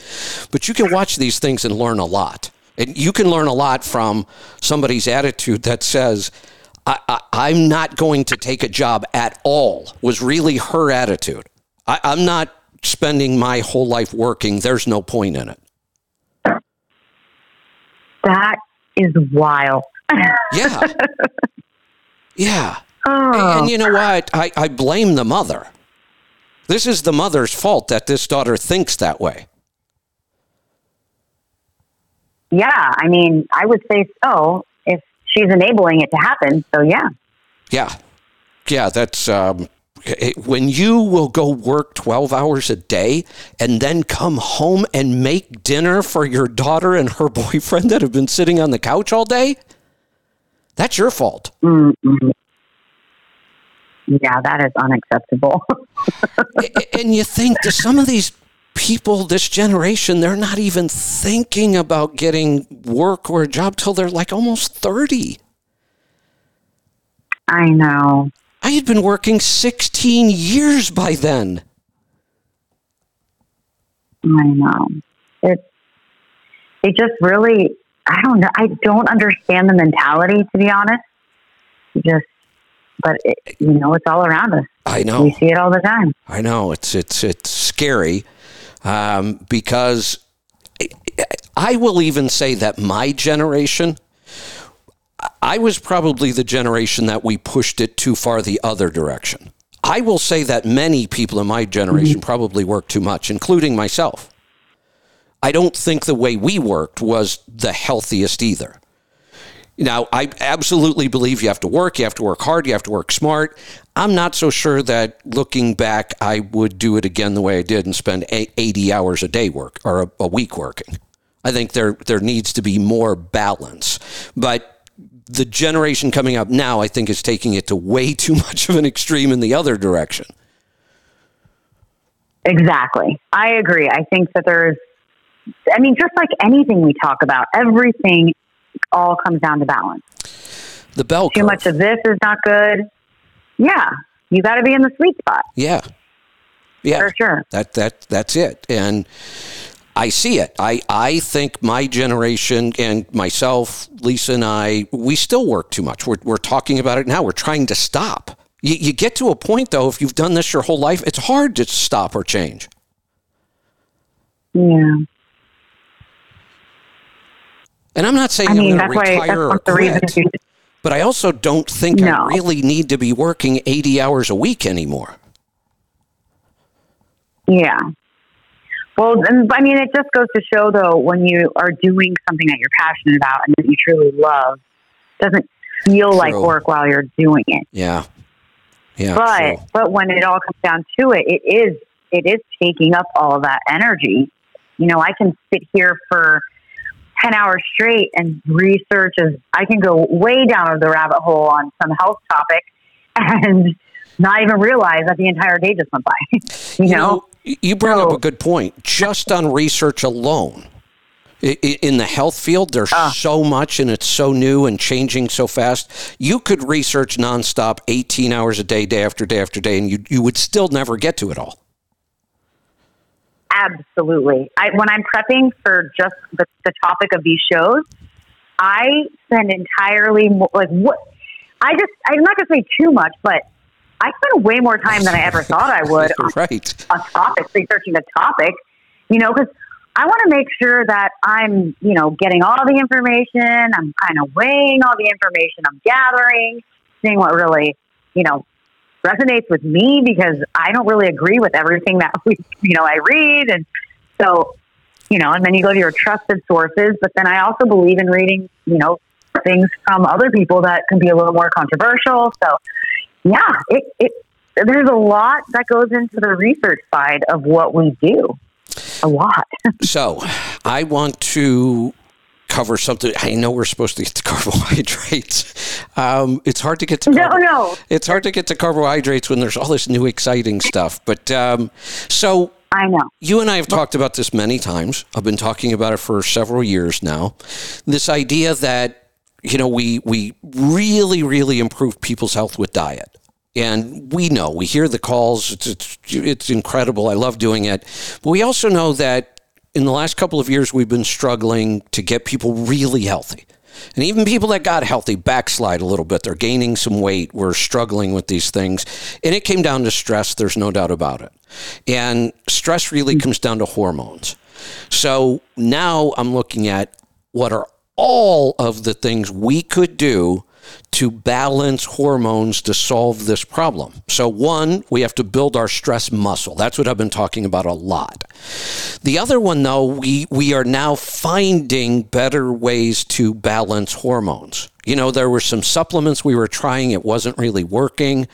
but you can watch these things and learn a lot. And you can learn a lot from somebody's attitude that says, I, I, I'm not going to take a job at all, was really her attitude. I, I'm not spending my whole life working. There's no point in it. That is wild. Yeah. Yeah. Oh, And, and you know what? I, I blame the mother. This is the mother's fault that this daughter thinks that way. yeah. I mean, I would say so if she's enabling it to happen. So yeah. Yeah. Yeah, that's um when you will go work 12 hours a day and then come home and make dinner for your daughter and her boyfriend that have been sitting on the couch all day, that's your fault. Mm-hmm. Yeah, that is unacceptable. and you think that some of these people, this generation, they're not even thinking about getting work or a job till they're like almost 30. I know. I had been working 16 years by then. I know. It it just really I don't know I don't understand the mentality to be honest. Just but it, you know it's all around us. I know. We see it all the time. I know. It's it's it's scary um, because I will even say that my generation I was probably the generation that we pushed it too far the other direction. I will say that many people in my generation mm-hmm. probably worked too much, including myself. I don't think the way we worked was the healthiest either. Now, I absolutely believe you have to work, you have to work hard, you have to work smart. I'm not so sure that looking back, I would do it again the way I did and spend 80 hours a day work or a, a week working. I think there there needs to be more balance. But the generation coming up now, I think, is taking it to way too much of an extreme in the other direction. Exactly. I agree. I think that there's, I mean, just like anything we talk about, everything all comes down to balance. The bell Too much of this is not good. Yeah. You got to be in the sweet spot. Yeah. Yeah. For sure. That, that, that's it. And, I see it. I, I think my generation and myself, Lisa and I, we still work too much. We're, we're talking about it now. We're trying to stop. You, you get to a point, though, if you've done this your whole life, it's hard to stop or change. Yeah. And I'm not saying I mean, I'm going to retire or quit, but I also don't think no. I really need to be working 80 hours a week anymore. Yeah. Well, and I mean, it just goes to show, though, when you are doing something that you're passionate about and that you truly love, doesn't feel true. like work while you're doing it. Yeah, yeah. But true. but when it all comes down to it, it is it is taking up all of that energy. You know, I can sit here for ten hours straight and research as I can go way down the rabbit hole on some health topic and not even realize that the entire day just went by. you, you know? know you bring so, up a good point. Just on research alone, in the health field, there's uh, so much and it's so new and changing so fast. You could research nonstop 18 hours a day, day after day after day, and you, you would still never get to it all. Absolutely. I, when I'm prepping for just the, the topic of these shows, I spend entirely like what I just I'm not going to say too much, but I spend way more time than I ever thought I would right. on a topic, researching a topic, you know, because I want to make sure that I'm, you know, getting all the information. I'm kind of weighing all the information I'm gathering, seeing what really, you know, resonates with me because I don't really agree with everything that we, you know, I read. And so, you know, and then you go to your trusted sources, but then I also believe in reading, you know, things from other people that can be a little more controversial. So, yeah, it, it there's a lot that goes into the research side of what we do. A lot. so, I want to cover something. I know we're supposed to get to carbohydrates. Um, it's hard to get to no, no. It's hard to get to carbohydrates when there's all this new exciting stuff. But um, so I know you and I have talked about this many times. I've been talking about it for several years now. This idea that you know, we we really really improve people's health with diet. And we know, we hear the calls. It's, it's, it's incredible. I love doing it. But we also know that in the last couple of years, we've been struggling to get people really healthy. And even people that got healthy backslide a little bit. They're gaining some weight. We're struggling with these things. And it came down to stress. There's no doubt about it. And stress really comes down to hormones. So now I'm looking at what are all of the things we could do to balance hormones to solve this problem. So, one, we have to build our stress muscle. That's what I've been talking about a lot. The other one, though, we, we are now finding better ways to balance hormones. You know, there were some supplements we were trying; it wasn't really working.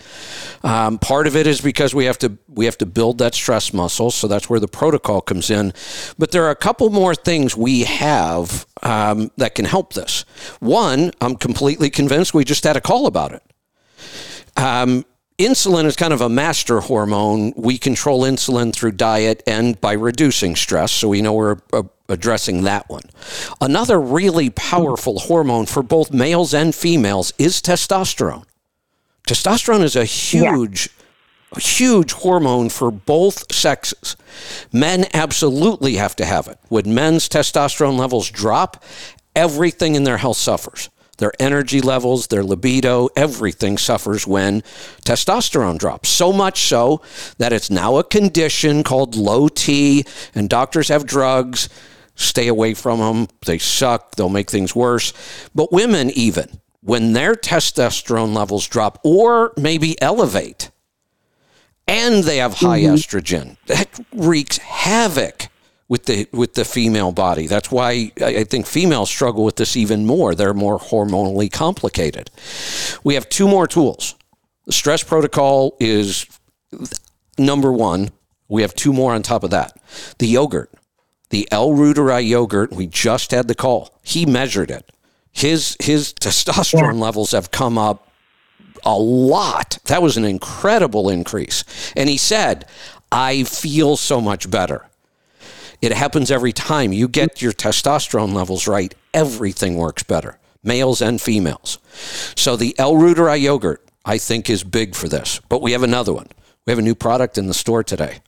Um, part of it is because we have to we have to build that stress muscle, so that's where the protocol comes in. But there are a couple more things we have um, that can help this. One, I'm completely convinced we just had a call about it. Um, insulin is kind of a master hormone. We control insulin through diet and by reducing stress, so we know we're uh, addressing that one. Another really powerful hormone for both males and females is testosterone. Testosterone is a huge, yeah. huge hormone for both sexes. Men absolutely have to have it. When men's testosterone levels drop, everything in their health suffers. Their energy levels, their libido, everything suffers when testosterone drops. So much so that it's now a condition called low T, and doctors have drugs stay away from them. They suck. They'll make things worse. But women, even when their testosterone levels drop or maybe elevate, and they have high mm-hmm. estrogen, that wreaks havoc with the with the female body. That's why I think females struggle with this even more. They're more hormonally complicated. We have two more tools. The stress protocol is number one. We have two more on top of that. The yogurt the L. reuteri yogurt. We just had the call. He measured it. His his testosterone yeah. levels have come up a lot. That was an incredible increase. And he said, "I feel so much better." It happens every time you get your testosterone levels right. Everything works better, males and females. So the L. reuteri yogurt, I think, is big for this. But we have another one. We have a new product in the store today.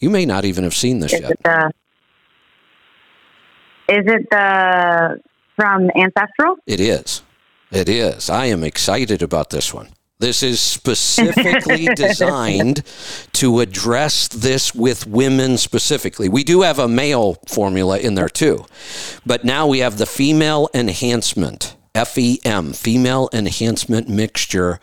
You may not even have seen this is yet. It the, is it the from Ancestral? It is. It is. I am excited about this one. This is specifically designed to address this with women specifically. We do have a male formula in there too, but now we have the female enhancement. FEM, female enhancement mixture.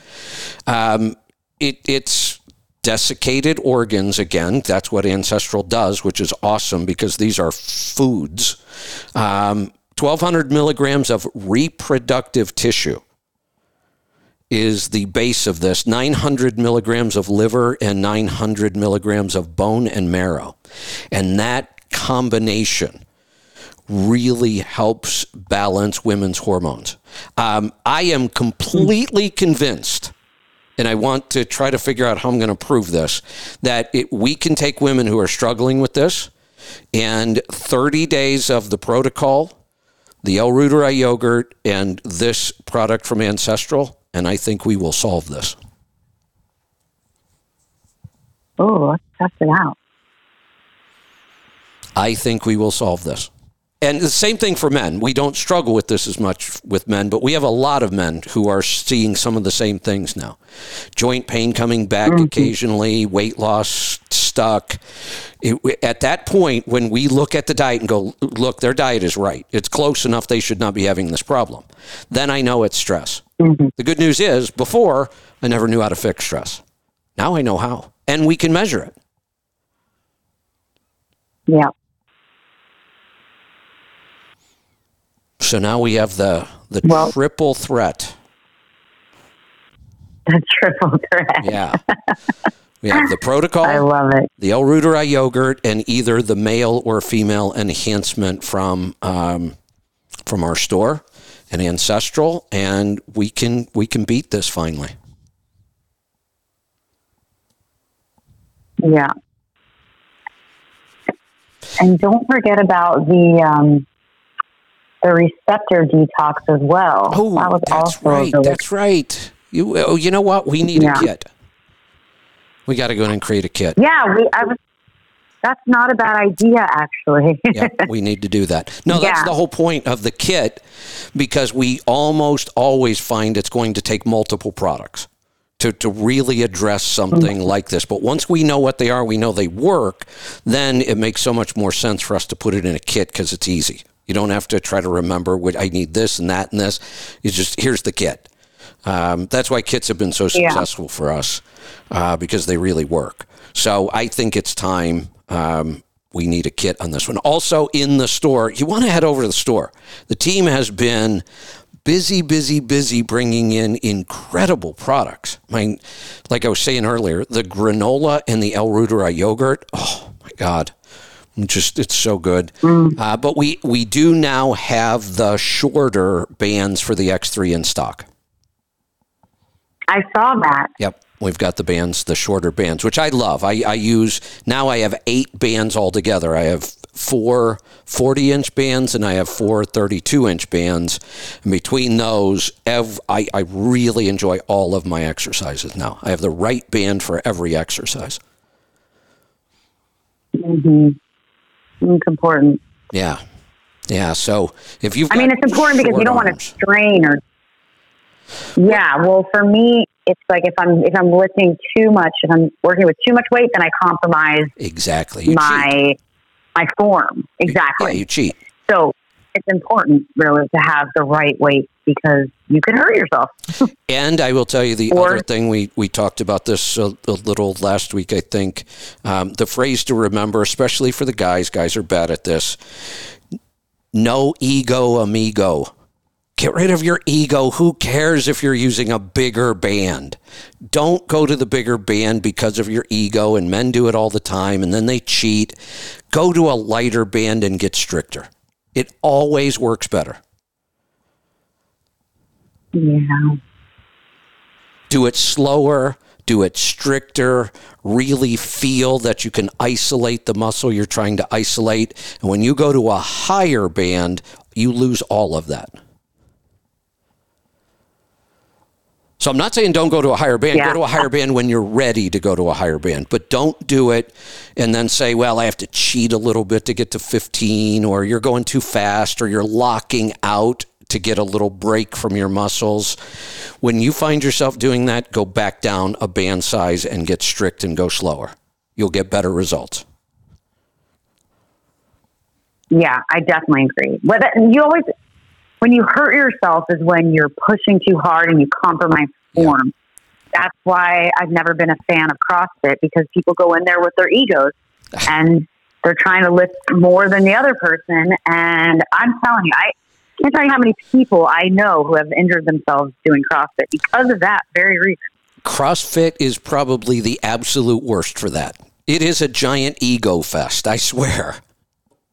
Um, it, it's desiccated organs again. That's what Ancestral does, which is awesome because these are foods. Um, 1,200 milligrams of reproductive tissue is the base of this 900 milligrams of liver and 900 milligrams of bone and marrow. And that combination really helps balance women's hormones. Um, I am completely convinced and I want to try to figure out how I'm going to prove this that it, we can take women who are struggling with this and 30 days of the protocol, the L. reuteri yogurt, and this product from Ancestral, and I think we will solve this. Oh, let's test it out. I think we will solve this. And the same thing for men. We don't struggle with this as much with men, but we have a lot of men who are seeing some of the same things now. Joint pain coming back mm-hmm. occasionally, weight loss stuck. It, at that point, when we look at the diet and go, look, their diet is right, it's close enough, they should not be having this problem, then I know it's stress. Mm-hmm. The good news is, before, I never knew how to fix stress. Now I know how, and we can measure it. Yeah. So now we have the the well, triple threat. The triple threat. Yeah. We have the protocol. I love it. The L. reuteri yogurt and either the male or female enhancement from um, from our store and ancestral, and we can we can beat this finally. Yeah. And don't forget about the um, the receptor detox as well. Oh, that that's right. That's right. You, oh, you know what? We need yeah. a kit. We got to go in and create a kit. Yeah, we. I was. That's not a bad idea, actually. yeah, we need to do that. No, that's yeah. the whole point of the kit, because we almost always find it's going to take multiple products to, to really address something mm-hmm. like this. But once we know what they are, we know they work, then it makes so much more sense for us to put it in a kit because it's easy. You don't have to try to remember what I need this and that and this. It's just here's the kit. Um, that's why kits have been so Yeah. successful for us uh, because they really work. So I think it's time um, we need a kit on this one. Also, in the store, you want to head over to the store. The team has been busy, busy, busy bringing in incredible products. I mean, like I was saying earlier, the granola and the L. reuteri yogurt. Oh my God. Just it's so good, uh, but we we do now have the shorter bands for the X3 in stock. I saw that. Yep. We've got the bands, the shorter bands, which I love. I, I use now I have eight bands altogether. I have four 40 inch bands and I have four 32 inch bands. And between those, ev- I, I really enjoy all of my exercises now. I have the right band for every exercise. Mm-hmm. It's important. Yeah. Yeah. So if you've I mean, it's important because you don't want to strain or. Yeah, well, for me, it's like if I'm if I'm lifting too much, if I'm working with too much weight, then I compromise Exactly. You cheat. my my form. Exactly. Yeah, you cheat. so it's important, really, to have the right weight because you can hurt yourself. And I will tell you the Or- other thing we, we talked about this a, a little last week. I think um, the phrase to remember, especially for the guys, guys are bad at this. No ego, amigo. Get rid of your ego. Who cares if you're using a bigger band? Don't go to the bigger band because of your ego, and men do it all the time, and then they cheat. Go to a lighter band and get stricter. It always works better. Yeah. do it slower, do it stricter, really feel that you can isolate the muscle you're trying to isolate. And when you go to a higher band, you lose all of that. So I'm not saying don't go to a higher band. Yeah. Go to a higher band when you're ready to go to a higher band, but don't do it and then say, "Well, I have to cheat a little bit to get to 15 or you're going too fast or you're locking out to get a little break from your muscles." When you find yourself doing that, go back down a band size and get strict and go slower. You'll get better results. Yeah, I definitely agree. But you always, when you hurt yourself, is when you're pushing too hard and you compromise form. That's why I've never been a fan of CrossFit because people go in there with their egos and they're trying to lift more than the other person. And I'm telling you, I can't tell you how many people I know who have injured themselves doing CrossFit because of that very reason. CrossFit is probably the absolute worst for that. It is a giant ego fest, I swear.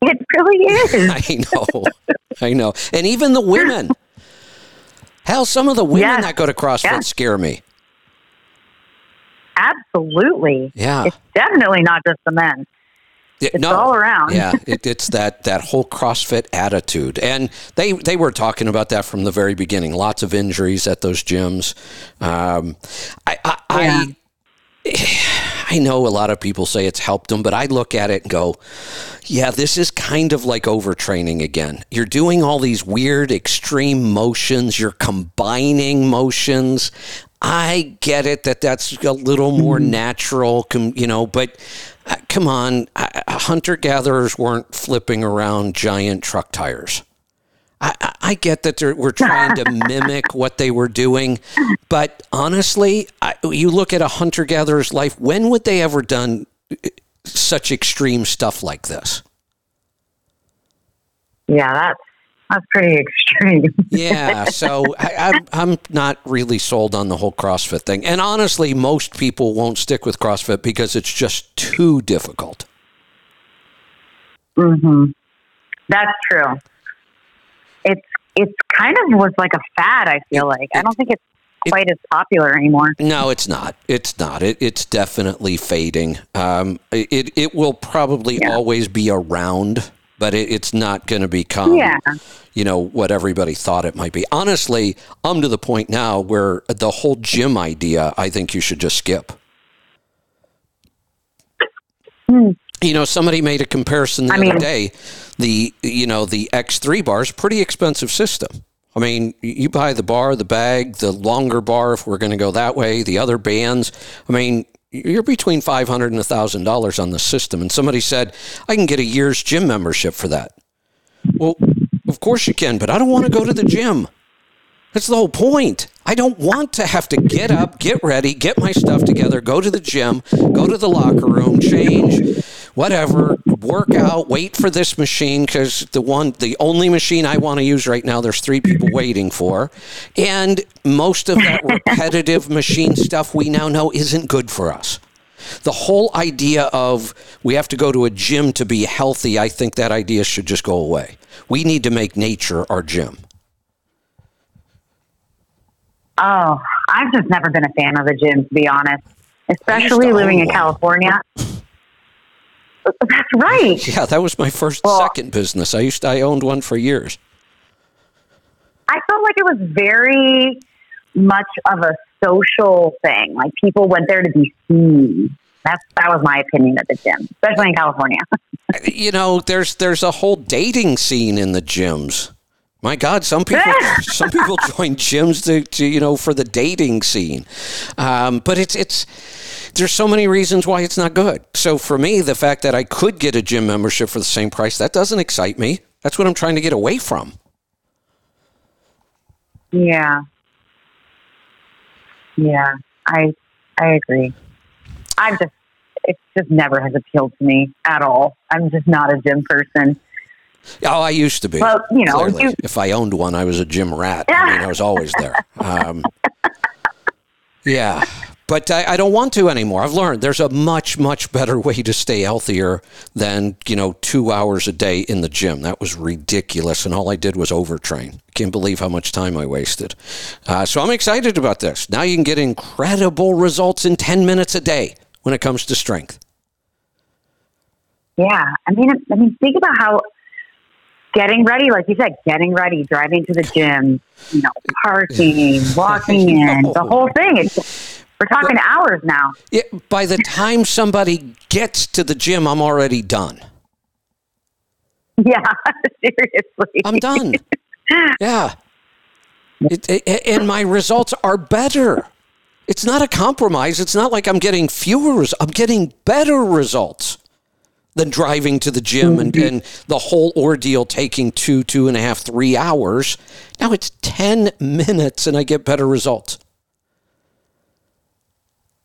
It really is. I know. I know. And even the women. Hell, some of the women Yes. that go to CrossFit Yeah. scare me. Absolutely. Yeah. It's definitely not just the men. Yeah, It's all around. yeah, it, it's that that whole CrossFit attitude, and they they were talking about that from the very beginning. Lots of injuries at those gyms. Um, I I, I I know a lot of people say it's helped them, but I look at it and go, yeah, this is kind of like overtraining again. You're doing all these weird extreme motions, you're combining motions. I get it that that's a little more natural, you know, but uh, come on, hunter gatherers weren't flipping around giant truck tires. I, I- get that they're, we're trying to mimic what they were doing, but honestly, I, you look at a hunter gatherer's life. When would they ever done uh, such extreme stuff like this? Yeah, that's that's pretty extreme. Yeah, so I, I'm I'm not really sold on the whole CrossFit thing, and honestly, most people won't stick with CrossFit because it's just too difficult. hmm That's true. It's kind of was like a fad. I feel like I don't think it's quite as popular anymore. No, it's not. It's not. It, it's definitely fading. Um, it it will probably Yeah. always be around, but it, it's not going to become, Yeah. you know, what everybody thought it might be. Honestly, I'm to the point now where the whole gym idea, I think you should just skip. Hmm. You know, somebody made a comparison the I other mean- day. The you know the X3 bar is a pretty expensive system. I mean, you buy the bar, the bag, the longer bar if we're going to go that way, the other bands. I mean, you're between five hundred and thousand dollars on the system. And somebody said, I can get a year's gym membership for that. Well, Of course you can, but I don't want to go to the gym. That's the whole point. I don't want to have to get up, get ready, get my stuff together, go to the gym, go to the locker room, change, whatever, work out, wait for this machine because the one, the only machine I want to use right now, there's three people waiting for, and most of that repetitive machine stuff we now know isn't good for us. The whole idea of we have to go to a gym to be healthy, I think that idea should just go away. We need to make nature our gym. Oh, I've just never been a fan of the gym, to be honest. Especially living in. California. That's right. Yeah, that was my first Well- second business. I used to, I owned one for years. I felt like it was very much of a social thing. Like people went there to be seen. That's that was my opinion of the gym, especially in California. You know, there's there's a whole dating scene in the gyms. My God, some people some people join gyms to, to you know for the dating scene, um, but it's it's there's so many reasons why it's not good. So for me, the fact that I could get a gym membership for the same price that doesn't excite me. That's what I'm trying to get away from. yeah, yeah, I I agree. I've just it just never has appealed to me at all. I'm just not a gym person. Oh, I used to be. Well, you know, you- if I owned one, I was a gym rat. I mean, I was always there. Um, yeah, but I, I don't want to anymore. I've learned there's a much, much better way to stay healthier than you know two hours a day in the gym. That was ridiculous, and all I did was overtrain. Can't believe how much time I wasted. Uh, so I'm excited about this. Now you can get incredible results in 10 minutes a day when it comes to strength. Yeah, I mean, I mean, think about how getting ready, like you said, getting ready, driving to the gym, you know, parking, walking in, the whole thing. It's we're talking hours now. Yeah, by the time somebody gets to the gym, I'm already done. Yeah, seriously. I'm done. Yeah. It, it- and my results are better. It's not a compromise. It's not like I'm getting fewer, res- I'm getting better results than driving to the gym and, and the whole ordeal taking two, two and a half, three hours. Now it's 10 minutes and I get better results.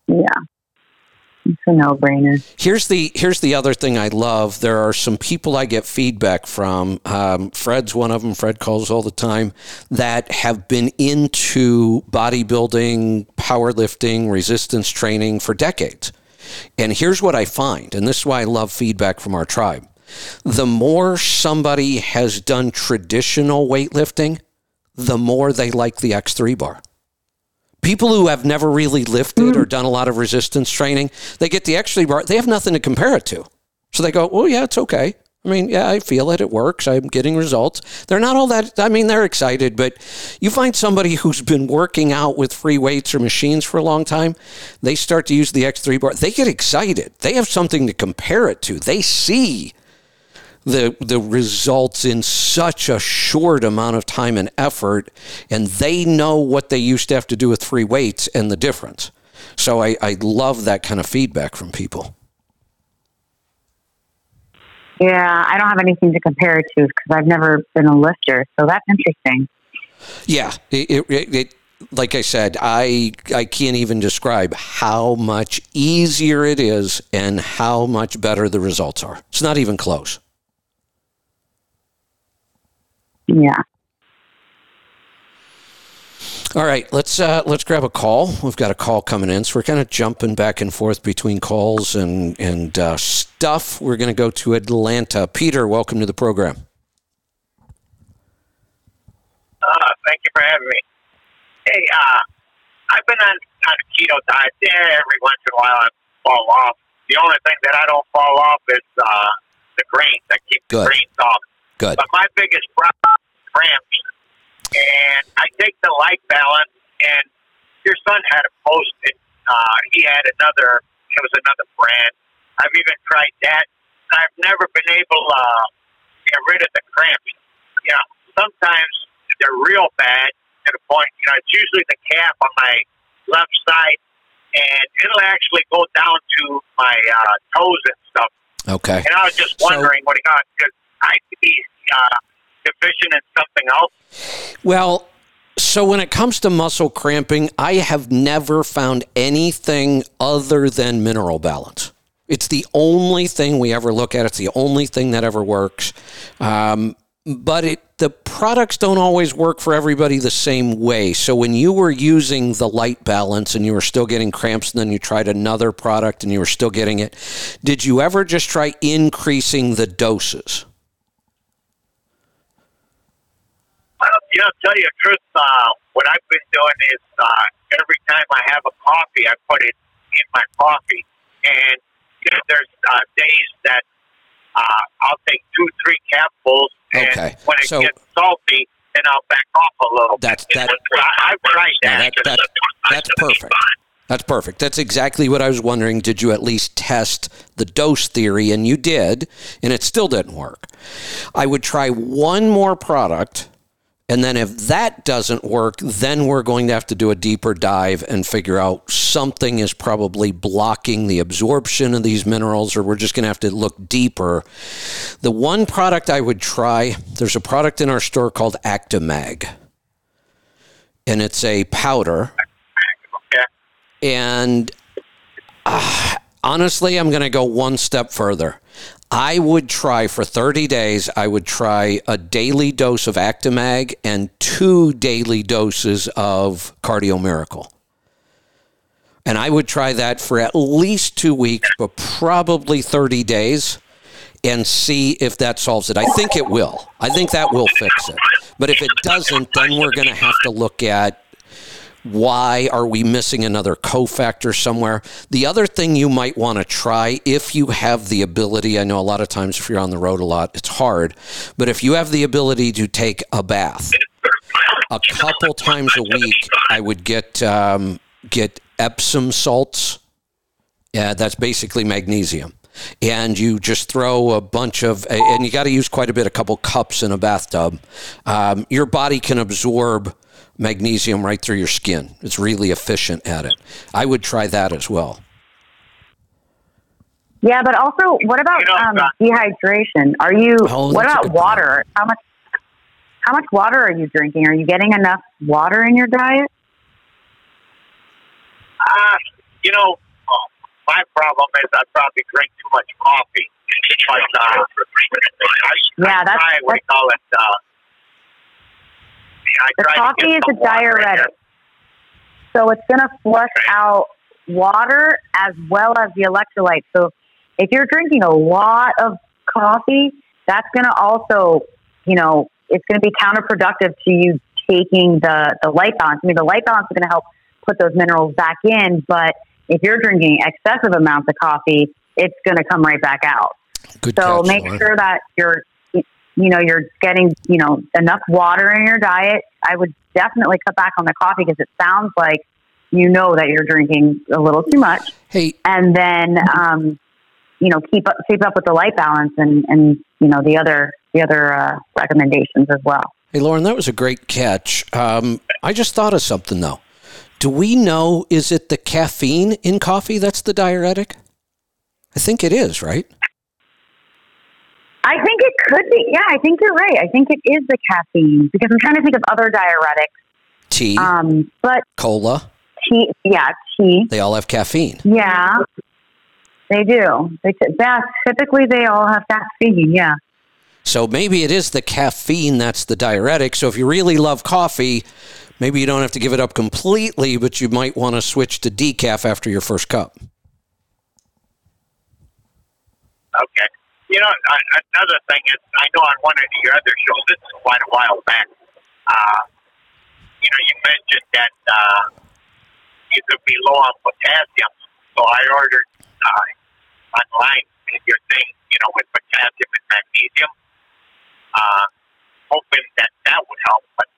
Yeah, it's a no-brainer. Here's the here's the other thing I love. There are some people I get feedback from. Um, Fred's one of them. Fred calls all the time that have been into bodybuilding, powerlifting, resistance training for decades. And here's what I find, and this is why I love feedback from our tribe. The more somebody has done traditional weightlifting, the more they like the X3 bar people who have never really lifted or mm. done a lot of resistance training, they get the X3 bar, they have nothing to compare it to. So they go, oh, yeah, it's okay. I mean, yeah, I feel it. It works. I'm getting results. They're not all that, I mean, they're excited, but you find somebody who's been working out with free weights or machines for a long time, they start to use the X3 bar, they get excited. They have something to compare it to. They see the the results in such a short amount of time and effort and they know what they used to have to do with free weights and the difference so i, I love that kind of feedback from people Yeah, I don't have anything to compare it to because I've never been a lifter, so that's interesting. yeah it, it, it, it like i said i i can't even describe how much easier it is and how much better the results are it's not even close Yeah. All right, let's uh, let's grab a call. We've got a call coming in, so we're kind of jumping back and forth between calls and and uh, stuff. We're going to go to Atlanta. Peter, welcome to the program. Uh, thank you for having me. Hey, uh, I've been on, on a keto diet. Yeah, every once in a while I fall off. The only thing that I don't fall off is uh, the grains. I keep Good. the grains off. Good. But my biggest problem is cramps. And I take the Lyte Balance, and your son had a post, and uh, he had another, it was another brand. I've even tried that. I've never been able to uh, get rid of the cramps. You know, sometimes they're real bad to the point, you know, it's usually the calf on my left side, and it'll actually go down to my uh, toes and stuff. Okay. And I was just So- wondering what he got because I, he, uh, deficient in something else? Well, so when it comes to muscle cramping, I have never found anything other than mineral balance. It's the only thing we ever look at. It's the only thing that ever works. Um, but it, the products don't always work for everybody the same way. So when you were using the Lyte Balance and you were still getting cramps, and then you tried another product and you were still getting it, did you ever just try increasing the doses? Well, you know, tell you the truth, uh, what I've been doing is uh, every time I have a coffee, I put it in my coffee, and you know, there's uh, days that uh, I'll take two, three capfuls, and Okay. when it So- gets salty, then I'll back off a little. That's- bit. that- I, I've tried that. that, that, that's perfect. That's perfect. That's exactly what I was wondering. Did you at least test the dose theory? And you did, and it still didn't work. I would try one more product, and then if that doesn't work, then we're going to have to do a deeper dive and figure out something is probably blocking the absorption of these minerals, or we're just going to have to look deeper. The one product I would try, there's a product in our store called Actimag, and it's a powder Okay. and uh, honestly, I'm going to go one step further. I would try for 30 days, I would try a daily dose of Actimag and two daily doses of Cardio Miracle. And I would try that for at least two weeks, but probably 30 days and see if that solves it. I think it will. I think that will fix it. But if it doesn't, then we're going to have to look at why are we missing another cofactor somewhere? The other thing you might want to try if you have the ability, I know a lot of times if you're on the road a lot, it's hard, but if you have the ability to take a bath a couple times a week, I would get um, get Epsom salts. Yeah, that's basically magnesium. And you just throw a bunch of, and you got to use quite a bit, a couple cups in a bathtub. Um, your body can absorb magnesium right through your skin. It's really efficient at it. I would try that as well. Yeah, but also, what about um, dehydration? Are you? Oh, what about good point. water? How much? How much water are you drinking? Are you getting enough water in your diet? Uh, you know, uh, my problem is I probably drink too much coffee. But, uh, I, Yeah, I that's- try, what do you call it? Uh, I The try to coffee get is some a diuretic, there. so it's going to flush Right. out water as well as the electrolytes. So if you're drinking a lot of coffee, that's going to also, you know, it's going to be counterproductive to you taking the the Lyte Balance. I mean, the Lyte Balance is going to help put those minerals back in, but if you're drinking excessive amounts of coffee, it's going to come right back out. Good So catch, make Lauren. sure that you're, you know, you're getting, you know, enough water in your diet. I would definitely cut back on the coffee because it sounds like you know that you're drinking a little too much. Hey, And then, um, you know, keep up, keep up with the Lyte Balance and, and you know, the other, the other uh, recommendations as well. hey, Lauren, that was a great catch. Um, I just thought of something though. Do we know is it the caffeine in coffee that's the diuretic? I think it is, right? I think it could be. Yeah, I think you're right. I think it is the caffeine because I'm trying to think of other diuretics. Tea, Um, but cola, tea, yeah, tea. they all have caffeine. Yeah, they do. They t- yeah, typically they all have caffeine. Yeah. So maybe it is the caffeine that's the diuretic. So if you really love coffee, maybe you don't have to give it up completely, but you might want to switch to decaf after your first cup. Okay. You know, another thing is, I know on one of your other shows, this is quite a while back, uh, you know, you mentioned that uh, you could be low on potassium. So I ordered uh, online your thing, you know, with potassium and magnesium, uh, hoping that that would help. But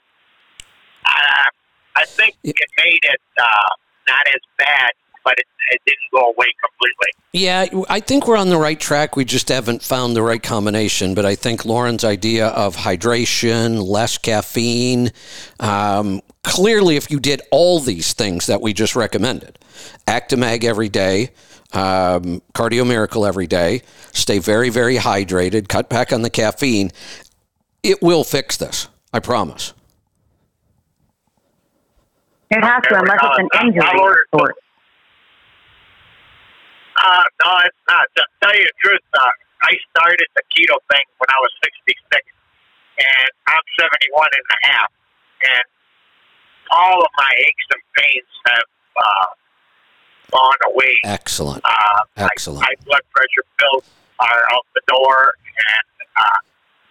uh, I think it made it uh, not as bad, but it, it didn't go away completely. Yeah, I think we're on the right track. We just haven't found the right combination. But I think Lauren's idea of hydration, less caffeine, um, clearly, if you did all these things that we just recommended, Actimag every day, um, Cardio Miracle every day, stay very, very hydrated, cut back on the caffeine. it will fix this. I promise. It has to, unless it's an injury of sorts. Uh, no, it's not. To tell you the truth, uh, I started the keto thing when I was 66, and I'm 71 and a half, and all of my aches and pains have uh, gone away. Excellent. Uh, Excellent. My, my blood pressure pills are out the door, and uh,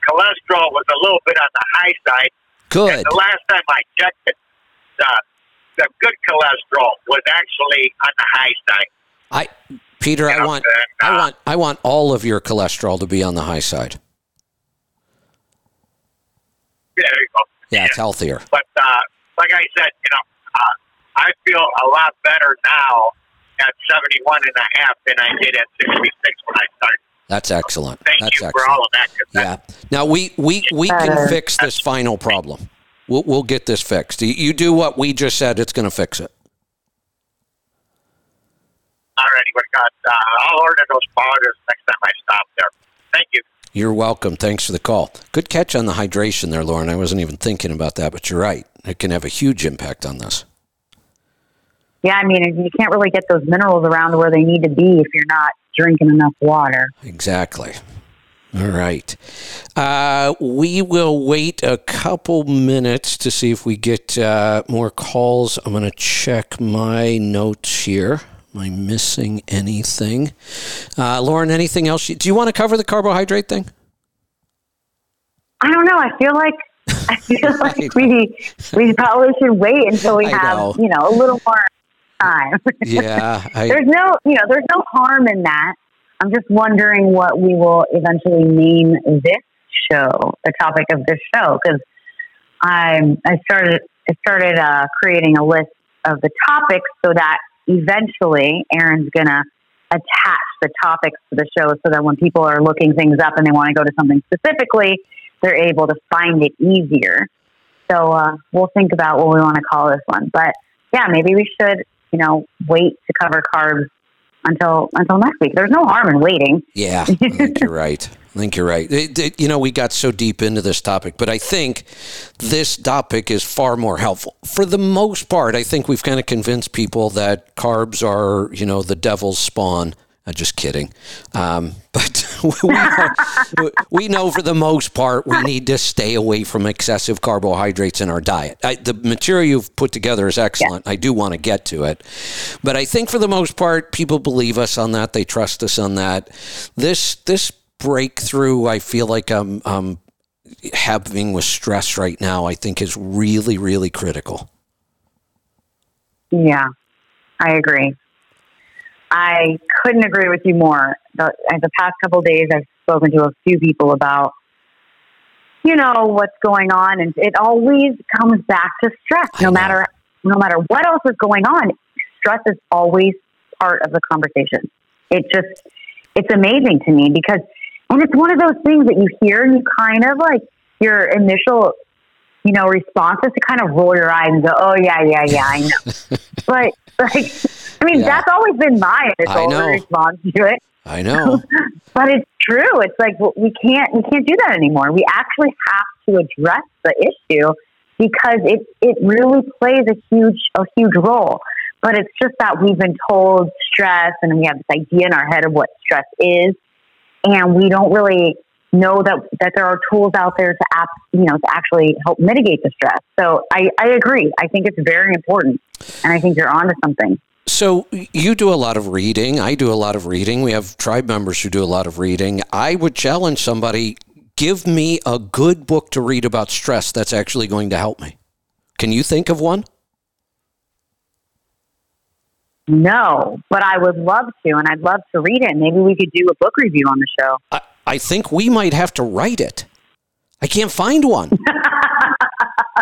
cholesterol was a little bit on the high side. Good. And the last time I checked it, the, the good cholesterol was actually on the high side. I Peter, I want I want I want all of your cholesterol to be on the high side. There you go. Yeah, it's healthier. But uh, like I said, you know, uh, I feel a lot better now at 71 and a half than I did at 66 when I started. That's excellent. Thank That's you excellent. for all of that. 'cause Yeah. Now we we we can fix this final problem. We'll we'll get this fixed. You, you do what we just said. It's going to fix it. Alrighty, we got. Uh, I'll order those powders next time I stop there. Thank you. You're welcome. Thanks for the call. Good catch on the hydration there, Lauren. I wasn't even thinking about that, but you're right. It can have a huge impact on this. Yeah, I mean, you can't really get those minerals around where they need to be if you're not drinking enough water. Exactly. All right. Uh, we will wait a couple minutes to see if we get uh, more calls. I'm going to check my notes here. Am I missing anything? Uh, Lauren, anything else? you- Do you want to cover the carbohydrate thing? I don't know. I feel like I feel I like we we probably should wait until we I have know. you know a little more time. Yeah. I, there's no you know there's no harm in that. I'm just wondering what we will eventually name this show, the topic of this show, because I I started I started uh, creating a list of the topics so that eventually Aaron's gonna attach the topics to the show so that when people are looking things up and they want to go to something specifically, they're able to find it easier. So uh, we'll think about what we want to call this one. But yeah, maybe we should, you know, wait to cover carbs until until next week. There's no harm in waiting. Yeah, you're right. I think you're right. It- it- you know, we got so deep into this topic, but I think this topic is far more helpful. For the most part, I think we've kind of convinced people that carbs are, you know, the devil's spawn. I'm just kidding. Um, but we know, we know for the most part we need to stay away from excessive carbohydrates in our diet. I, the material you've put together is excellent. I do want to get to it. But I think for the most part, people believe us on that. They trust us on that. This this breakthrough, I feel like I'm, I'm having with stress right now, I think is really, really critical. Yeah, I agree. I couldn't agree with you more. The, uh, the past couple of days, I've spoken to a few people about, you know, what's going on, and it always comes back to stress. No matter no matter what else is going on, stress is always part of the conversation. It just it's amazing to me because, and it's one of those things that you hear and you kind of like your initial, you know, response is to kind of roll your eyes and go, "Oh yeah, yeah, yeah, I know." but like, I mean, Yeah. that's always been my initial response to it. I know. But it's true. It's like we can't we can't do that anymore. We actually have to address the issue because it it really plays a huge a huge role. But it's just that we've been told stress, and we have this idea in our head of what stress is, and we don't really know that that there are tools out there to app, you know to actually help mitigate the stress. So I, I agree. I think it's very important, and I think you're onto something. So you do a lot of reading. I do a lot of reading. We have tribe members who do a lot of reading. I would challenge somebody give me a good book to read about stress that's actually going to help me. Can you think of one? No, but I would love to, and I'd love to read it. Maybe we could do a book review on the show. I, I think we might have to write it. I can't find one.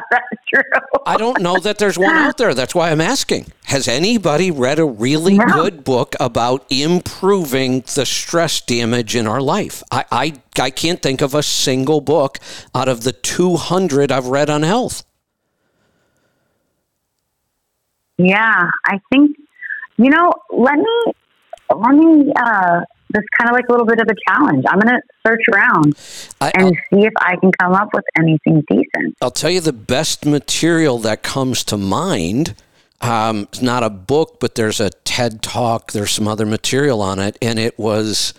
That's true. I don't know that there's one out there. That's why I'm asking. Has anybody read a really No. good book about improving the stress damage in our life? I, I, I can't think of a single book out of the 200 I've read on health. Yeah, I think you know. Let me let me uh, this kind of like a little bit of a challenge. I'm going to search around I, and I'll, see if I can come up with anything decent. I'll tell you the best material that comes to mind. Um, it's not a book, but there's a TED talk. There's some other material on it, and it was.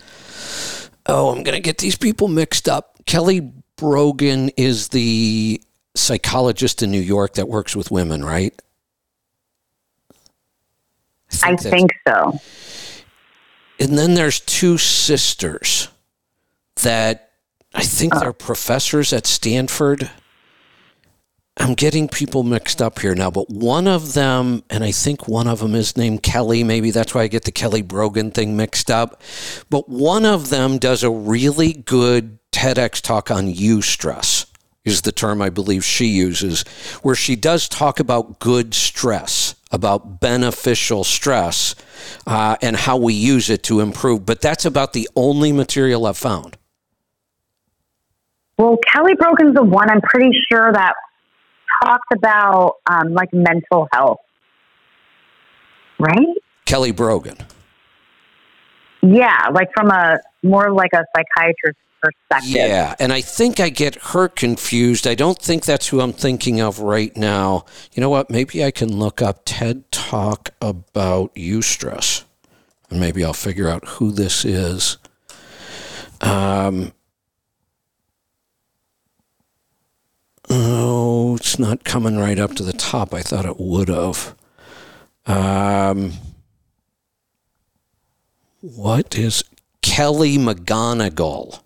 Oh, I'm going to get these people mixed up. Kelly Brogan is the psychologist in New York that works with women, right? I that's- think so. and then there's two sisters that I think uh. they're professors at Stanford. I'm getting people mixed up here now, but one of them, and I think one of them is named Kelly. Maybe that's why I get the Kelly Brogan thing mixed up. But one of them does a really good TEDx talk on eustress, is the term I believe she uses, where she does talk about good stress, about beneficial stress, uh, and how we use it to improve. But that's about the only material I've found. Well, Kelly Brogan's the one I'm pretty sure that talks about um, like mental health, right? Kelly Brogan. Yeah, like from a more like a psychiatrist perspective. Yeah, and I think I get her confused. I don't think that's who I'm thinking of right now. You know what? Maybe I can look up TED Talk about eustress, and maybe I'll figure out who this is. Um, oh, it's not coming right up to the top. I thought it would have. Um, what is Kelly McGonigal?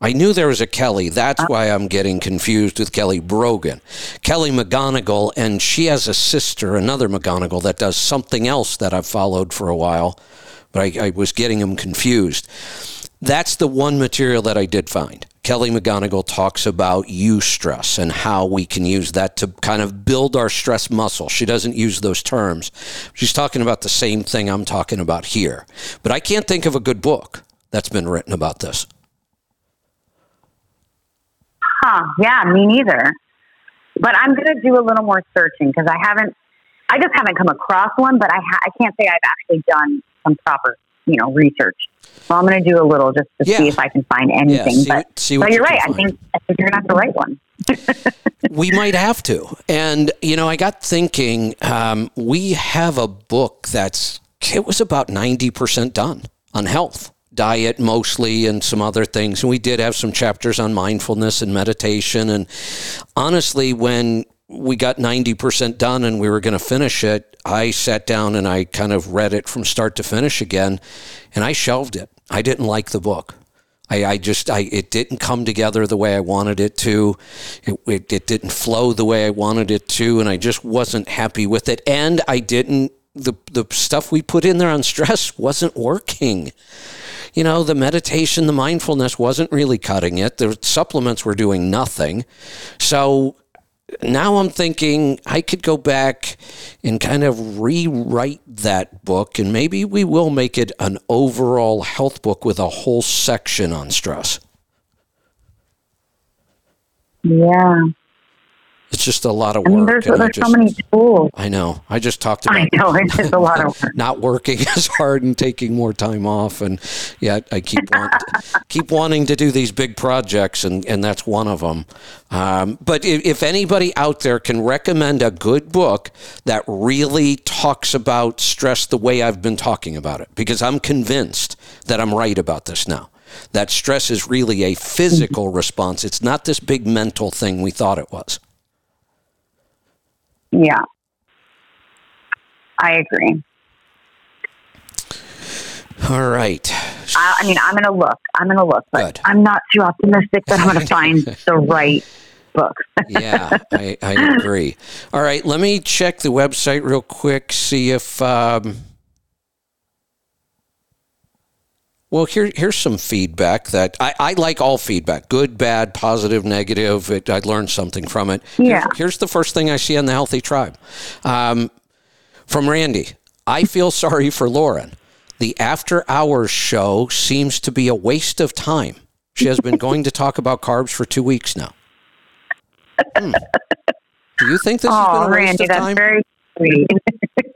I knew there was a Kelly. That's uh, why I'm getting confused with Kelly Brogan. Kelly McGonigal, and she has a sister, another McGonigal, that does something else that I've followed for a while, but I, I was getting them confused. That's the one material that I did find. Kelly McGonigal talks about eustress and how we can use that to kind of build our stress muscle. She doesn't use those terms. She's talking about the same thing I'm talking about here. But I can't think of a good book that's been written about this. Huh. Yeah, me neither. But I'm going to do a little more searching because I haven't, I just haven't come across one, but I, ha- I can't say I've actually done some proper, you know, research. So I'm going to do a little just to Yeah. see if I can find anything. see but see but you you're right. I think, I think you're going to have to write one. we might have to. And, you know, I got thinking, um, we have a book that's, it was about 90% done on health, diet mostly, and some other things. And we did have some chapters on mindfulness and meditation. And honestly, when we got 90% done and we were going to finish it, I sat down and I kind of read it from start to finish again, and I shelved it. I didn't like the book. I, I just I it didn't come together the way I wanted it to. It, it it didn't flow the way I wanted it to, and I just wasn't happy with it. And I didn't the the stuff we put in there on stress wasn't working. You know, the meditation, the mindfulness wasn't really cutting it. The supplements were doing nothing. So now I'm thinking I could go back and kind of rewrite that book, and maybe we will make it an overall health book with a whole section on stress. Yeah. It's just a lot of I work. mean, there's, and I there's so just- many tools. I know. I just talked about I know it is a lot of work. not working as hard and taking more time off, and yeah, I keep want, keep wanting to do these big projects, and and that's one of them. Um, but if, if anybody out there can recommend a good book that really talks about stress the way I've been talking about it, because I'm convinced that I'm right about this now. That stress is really a physical response. It's not this big mental thing we thought it was. Yeah. I agree. All right. I, I mean, I'm going to look. I'm going to look, but Good. I'm not too optimistic that I'm going to find the right book. yeah, I, I agree. All right, let me check the website real quick, see if. Um, well, here, here's some feedback that I, I like all feedback good, bad, positive, negative. It, I learned something from it. Yeah. Here's, here's the first thing I see on the Healthy Tribe um, from Randy I feel sorry for Lauren. The after hours show seems to be a waste of time. She has been going to talk about carbs for two weeks now. Hmm. Do you think this has Oh, been a waste Randy, of that's time? very sweet.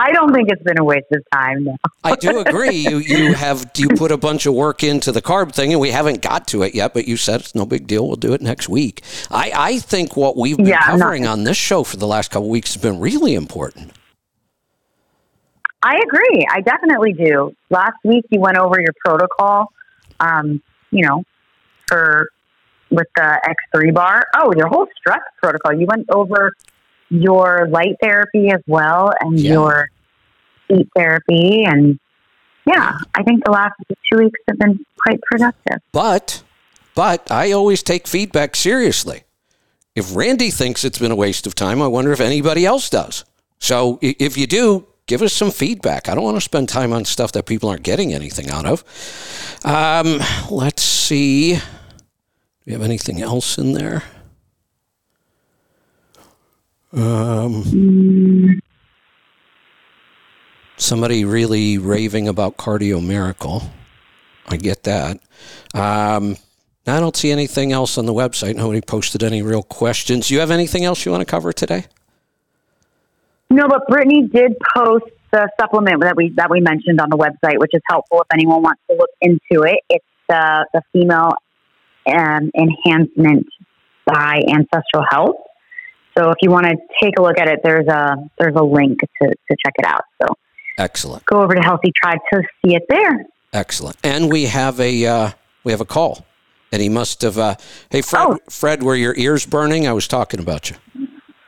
I don't think it's been a waste of time. No. I do agree. You you have you put a bunch of work into the carb thing, and we haven't got to it yet. But you said it's no big deal. We'll do it next week. I I think what we've been Yeah, I'm not- covering on this show for the last couple of weeks has been really important. I agree. I definitely do. Last week you went over your protocol, um, you know, for with the X3 bar. Oh, your whole stress protocol. You went over your light therapy as well and Yeah. your heat therapy. And yeah, I think the last two weeks have been quite productive. But but I always take feedback seriously. If Randy thinks it's been a waste of time, I wonder if anybody else does. So if you do, give us some feedback. I don't want to spend time on stuff that people aren't getting anything out of. Um, let's see. Do we have anything else in there? Um, somebody really raving about Cardio Miracle. I get that. Um, I don't see anything else on the website. Nobody posted any real questions. You have anything else you want to cover today? No, but Brittany did post the supplement that we that we mentioned on the website, which is helpful if anyone wants to look into it. It's the the female um, enhancement by Ancestral Health. So if you want to take a look at it, there's a there's a link to, to check it out. So Excellent, go over to Healthy Tribe to see it there. excellent. And we have a uh, we have a call, and he must have. Uh, hey, Fred, Oh. Fred, were your ears burning? I was talking about you.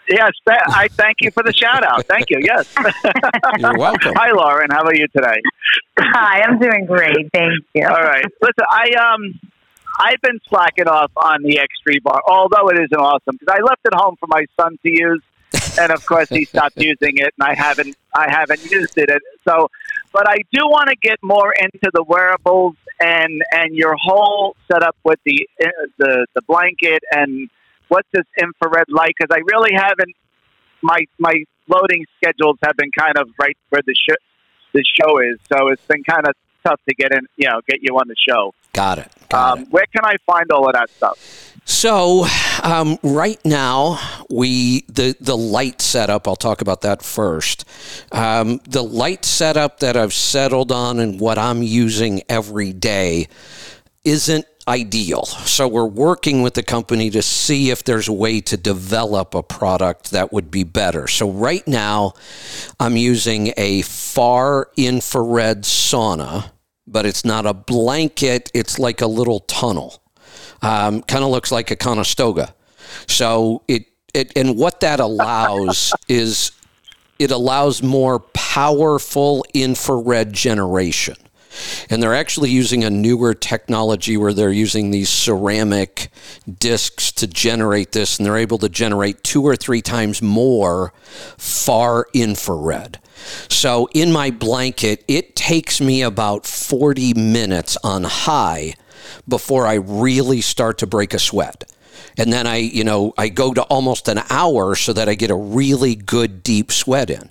Yes, th- I thank you for the shout out. Thank you. Yes. You're welcome. Hi, Lauren. How are you today? Hi, I'm doing great. Thank you. All right. Listen, I um, I've been slacking off on the X3 bar, although it isn't awesome because I left it home for my son to use, and of course he stopped using it, and I haven't I haven't used it. So, but I do want to get more into the wearables and and your whole setup with the uh, the the blanket and what's this infrared light because I really haven't my my loading schedules have been kind of right where the sh- the show is, so it's been kind of tough to get in, you know, get you on the show. Got it. Got Um, it. where can I find all of that stuff? So um, right now, we the the light setup. I'll talk about that first. Um, the light setup that I've settled on and what I'm using every day isn't ideal. So we're working with the company to see if there's a way to develop a product that would be better. So right now, I'm using a far infrared sauna, but it's not a blanket. It's like a little tunnel um, kind of looks like a conestoga. So it, it and what that allows is it allows more powerful infrared generation. And they're actually using a newer technology where they're using these ceramic discs to generate this, and they're able to generate two or three times more far infrared. So in my blanket, it takes me about 40 minutes on high before I really start to break a sweat. And then I, you know, I go to almost an hour so that I get a really good deep sweat in.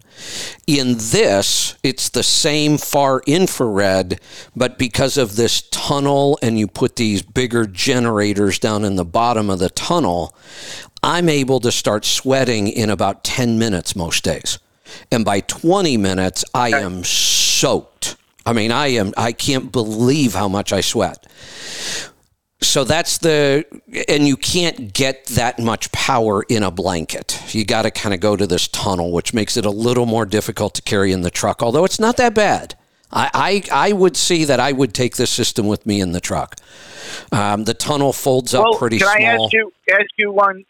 In this, it's the same far infrared, but because of this tunnel and you put these bigger generators down in the bottom of the tunnel, I'm able to start sweating in about 10 minutes most days. And by 20 minutes, I am soaked. I mean, I am, I can't believe how much I sweat. So that's the, and you can't get that much power in a blanket. You got to kind of go to this tunnel, which makes it a little more difficult to carry in the truck, although it's not that bad. I, I, I would see that I would take this system with me in the truck. Um, the tunnel folds up well, pretty can small. I ask you ask you one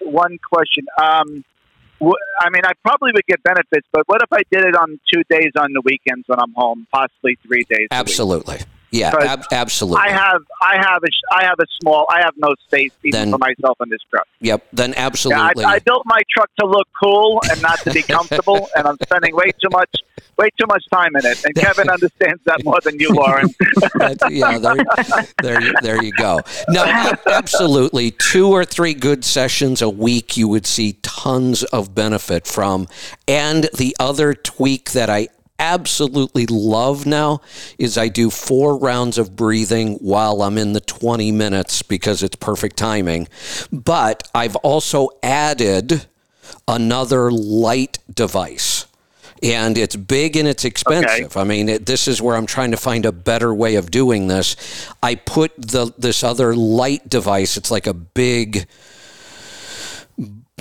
one question? Um, I mean, I probably would get benefits, but what if I did it on two days on the weekends when I'm home, possibly three days? Absolutely. Yeah, ab- absolutely. I have, I have a, I have a small, I have no space even Then- for myself in this truck. yep, then Yeah, I, absolutely. I built my truck to look cool and not to be comfortable, and I'm spending way too much, way too much time in it. And Kevin understands that more than you, Lauren. Yeah, there, there, you- there you go. No, absolutely. Two or three good sessions a week, you would see tons of benefit from. And the other tweak that I absolutely love now is I do four rounds of breathing while I'm in the 20 minutes because it's perfect timing. But I've also added another light device. and it's big and it's expensive. I mean, it, this is where I'm trying to find a better way of doing this. I put the this other light device. It's like a big.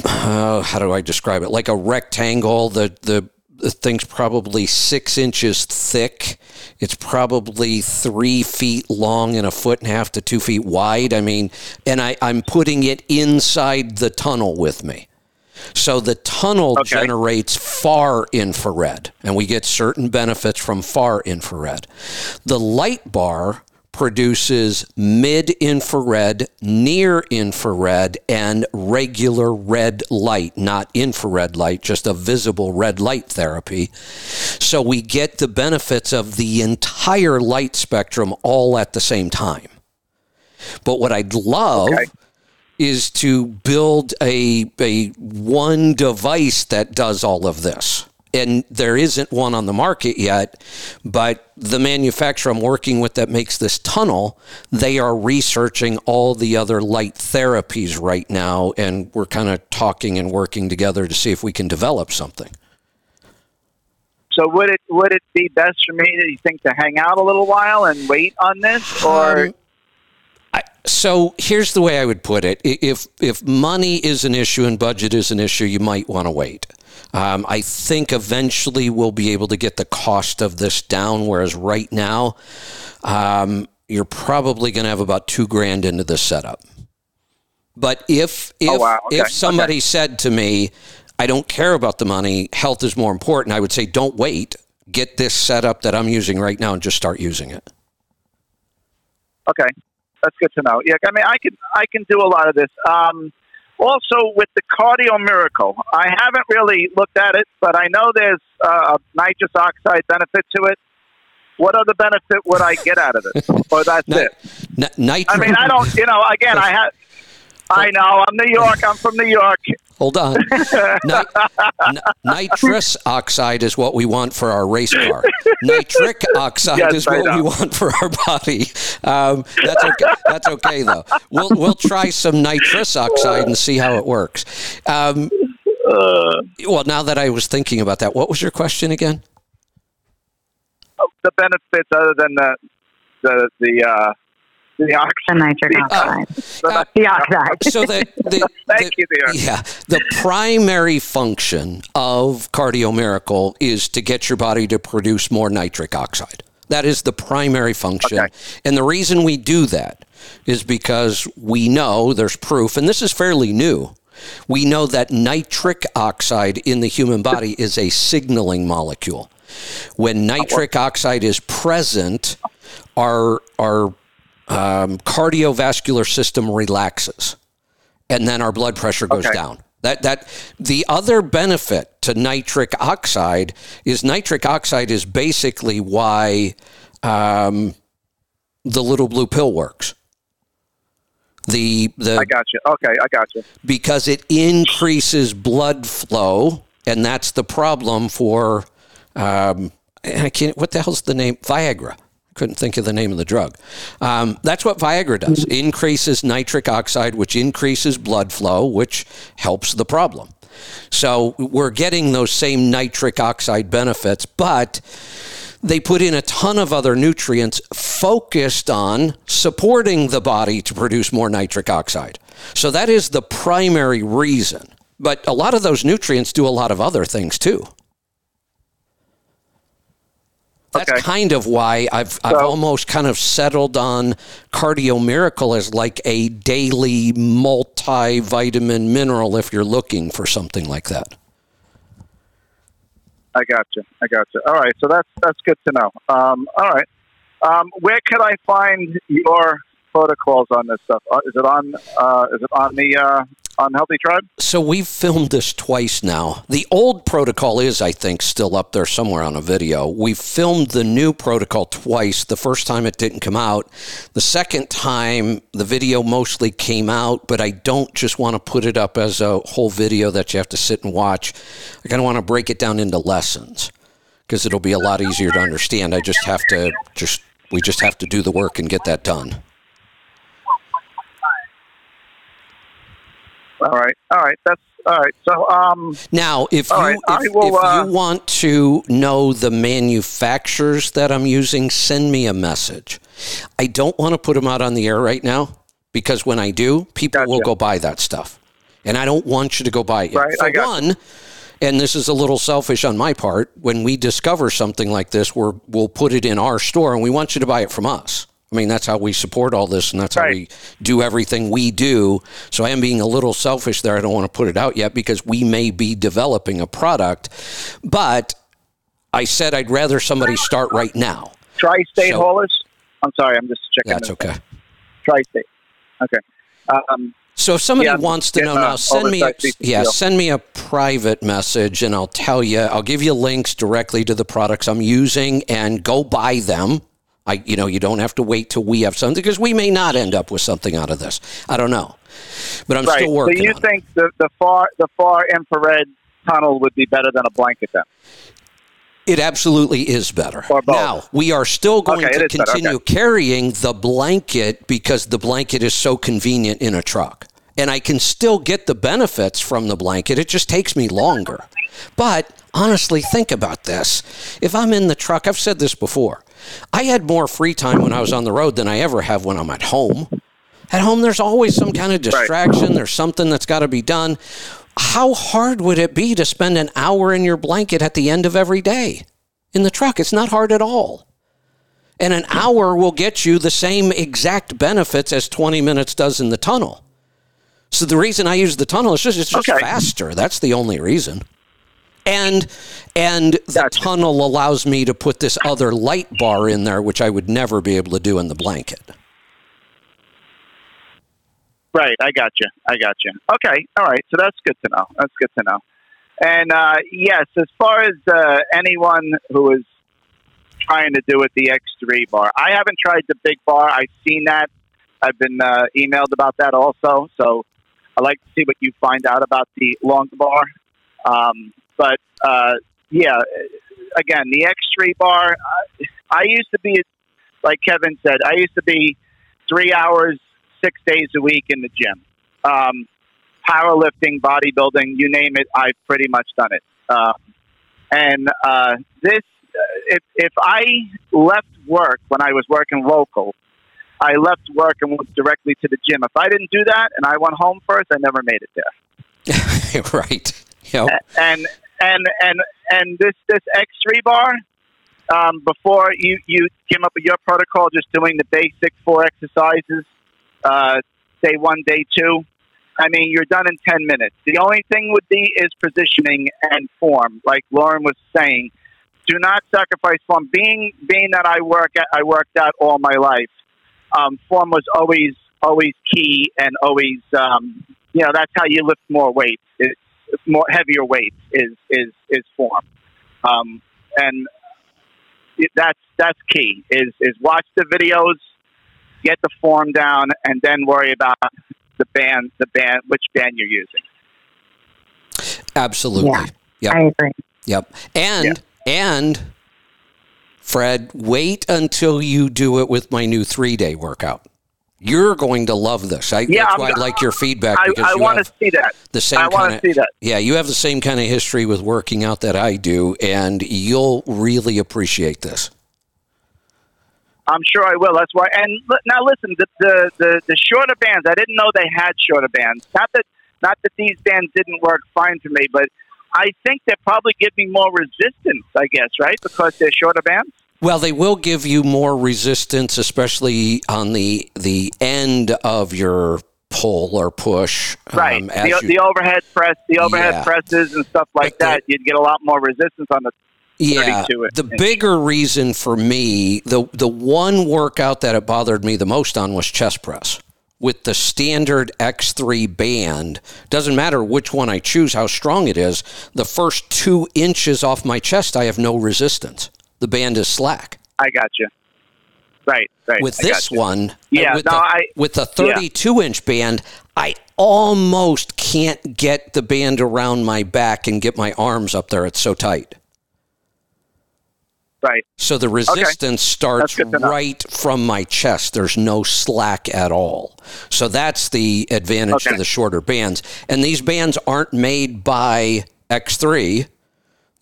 Uh, how do I describe it? Like a rectangle. The the thing's probably six inches thick. It's probably three feet long and a foot and a half to two feet wide. I mean, and I, I'm putting it inside the tunnel with me. So the tunnel Okay. generates far infrared, and we get certain benefits from far infrared. The light bar produces mid infrared, near infrared, and regular red light, not infrared light, just a visible red light therapy. So we get the benefits of the entire light spectrum all at the same time. But what I'd love Okay. is to build a a one device that does all of this. And there isn't one on the market yet, but the manufacturer I'm working with that makes this tunnel, they are researching all the other light therapies right now, and we're kind of talking and working together to see if we can develop something. So would it would it be best for me, do you think, to hang out a little while and wait on this, or Um, so here's the way I would put it: if if money is an issue and budget is an issue, you might want to wait. Um, I think eventually we'll be able to get the cost of this down. Whereas right now, um, you're probably going to have about two grand into this setup. But if if Oh, wow. Okay. if somebody said to me, "I don't care about the money. Health is more important," I would say, "Don't wait. Get this setup that I'm using right now and just start using it." okay, that's good to know. Yeah, I mean, I can I can do a lot of this. Um, also, with the cardio miracle, I haven't really looked at it, but I know there's uh, a nitrous oxide benefit to it. What other benefit would I get out of it? or that's Ni- it? nitro- I mean, I don't. You know, again, I have. I know. I'm New York. I'm from New York. Hold on. Ni- n- nitrous oxide is what we want for our race car. Nitric oxide Yes, is I what we want for our body. Um, that's okay. That's okay though. We'll we'll try some nitrous oxide and see how it works. Um, Uh, well, now that I was thinking about that, what was your question again? the benefits other than the the the uh, the oxygen. The nitric oxide. Uh, the oxide. so the, the, Thank the- you, dear. Yeah, the primary function of Cardio Miracle is to get your body to produce more nitric oxide. That is the primary function, Okay. and the reason we do that is because we know there's proof, and this is fairly new. We know that nitric oxide in the human body is a signaling molecule. When nitric oxide is present, our our um, cardiovascular system relaxes, and then our blood pressure goes Okay. down. That that the other benefit to nitric oxide is nitric oxide is basically why um, the little blue pill works. The the I got you. Okay, I got you. because it increases blood flow, and that's the problem for. Um, and I can't. What the hell's the name? Viagra. Couldn't think of the name of the drug. Um, that's what Viagra does. Increases nitric oxide, which increases blood flow, which helps the problem. So we're getting those same nitric oxide benefits, but they put in a ton of other nutrients focused on supporting the body to produce more nitric oxide. So that is the primary reason. But a lot of those nutrients do a lot of other things too. That's Okay. kind of why I've I've So- almost kind of settled on Cardio Miracle as like a daily multivitamin mineral if you're looking for something like that. I got you. I got you. All right, so that's that's good to know. Um, all right, um, where could I find your protocols on this stuff? Uh, is it on? Uh, is it on the uh, on Healthy Tribe? So we've filmed this twice now. The old protocol is, I think, still up there somewhere on a video. We've filmed the new protocol twice. The first time it didn't come out. The second time, the video mostly came out, but I don't just want to put it up as a whole video that you have to sit and watch. I kind of want to break it down into lessons because it'll be a lot easier to understand. I just have to just we just have to do the work and get that done. All right, all right. That's all right. So, um, Now, if you right, if, will, if uh, you want to know the manufacturers that I'm using, send me a message. I don't want to put them out on the air right now because when I do, people will go buy that stuff, and I don't want you to go buy it. Right, For I got one, and this is a little selfish on my part, when we discover something like this, we're, we'll put it in our store, and we want you to buy it from us. I mean, that's how we support all this, and that's how we do everything we do. So I am being a little selfish there. I don't want to put it out yet because we may be developing a product, but I said I'd rather somebody start right now. tri-state So- haulers. I'm sorry, I'm just checking. That's okay. Tri-state. Okay. Um, So if somebody Yeah, wants to yeah, know uh, now, send me a, oversight piece of yeah, send me a private message and I'll tell you. I'll give you links directly to the products I'm using and go buy them. I, you know, you don't have to wait till we have something because we may not end up with something out of this. I don't know, but I'm right. still So working you on it. think the, the far the far infrared tunnel would be better than a blanket then? It absolutely is better. Now, we are still going Okay, to it is better, continue carrying the blanket because the blanket is so convenient in a truck. And I can still get the benefits from the blanket. It just takes me longer. But honestly, think about this. If I'm in the truck, I've said this before, I had more free time when I was on the road than I ever have when I'm at home. At home, there's always some kind of distraction. There's something that's got to be done. How hard would it be to spend an hour in your blanket at the end of every day in the truck? It's not hard at all. And an hour will get you the same exact benefits as 20 minutes does in the tunnel. So the reason I use the tunnel is just it's just Okay. faster. That's the only reason. And and the tunnel allows me to put this other light bar in there, which I would never be able to do in the blanket. Right, I got you. I got you. Okay, all right. So that's good to know. That's good to know. And uh, yes, as far as uh, anyone who is trying to do with the X3 bar, I haven't tried the big bar. I've seen that. I've been uh, emailed about that also. So I'd like to see what you find out about the long bar. Um, but uh, yeah, again, the X3 bar. Uh, I used to be, like Kevin said, I used to be three hours six days a week in the gym. Um, powerlifting, bodybuilding, you name it, I've pretty much done it. Um, and uh, this, uh, if, if I left work when I was working local, I left work and went directly to the gym. If I didn't do that and I went home first, I never made it there. right. Yep. And and and and this this X three bar. Um, before you you came up with your protocol, just doing the basic four exercises, uh, day one, day two. I mean, you're done in ten minutes. The only thing would be is positioning and form, like Lauren was saying. Do not sacrifice form. Being being that I work at, I worked out all my life. Um, form was always always key, and always um, you know that's how you lift more weight. It's more heavier weights is is is form, um, and it- that's that's key. Is is watch the videos, get the form down, and then worry about the band, the band, which band you're using. Absolutely. Yeah. Yep. I agree. Yep. And and Fred, wait until you do it with my new three day workout. You're going to love this. I, Yeah, that's I'm why I like your feedback I, because I you want to see that. the same I want to see that. yeah. You have the same kind of history with working out that I do, and you'll really appreciate this. I'm sure I will. That's why. And now listen, the, the the the shorter bands. I didn't know they had shorter bands. Not that not that these bands didn't work fine for me, but I think they probably give me more resistance. I guess right because they're shorter bands. Well, they will give you more resistance, especially on the the end of your pull or push. Right. um, the, you- the overhead press, the overhead Yeah. presses and stuff like the- that. You'd get a lot more resistance on the. yeah, 32 the bigger reason for me, the the one workout that it bothered me the most on was chest press. With the standard X3 band, doesn't matter which one I choose, how strong it is. The first two inches off my chest, I have no resistance. The band is slack. I got you. Right. Right. with I this one, uh, Yeah, with, no, the, I- with the 32 inch band, I almost can't get the band around my back and get my arms up there. It's so tight. Right. So the resistance starts to know. right from my chest. There's no slack at all. So that's the advantage Okay. to the shorter bands. And these bands aren't made by X3.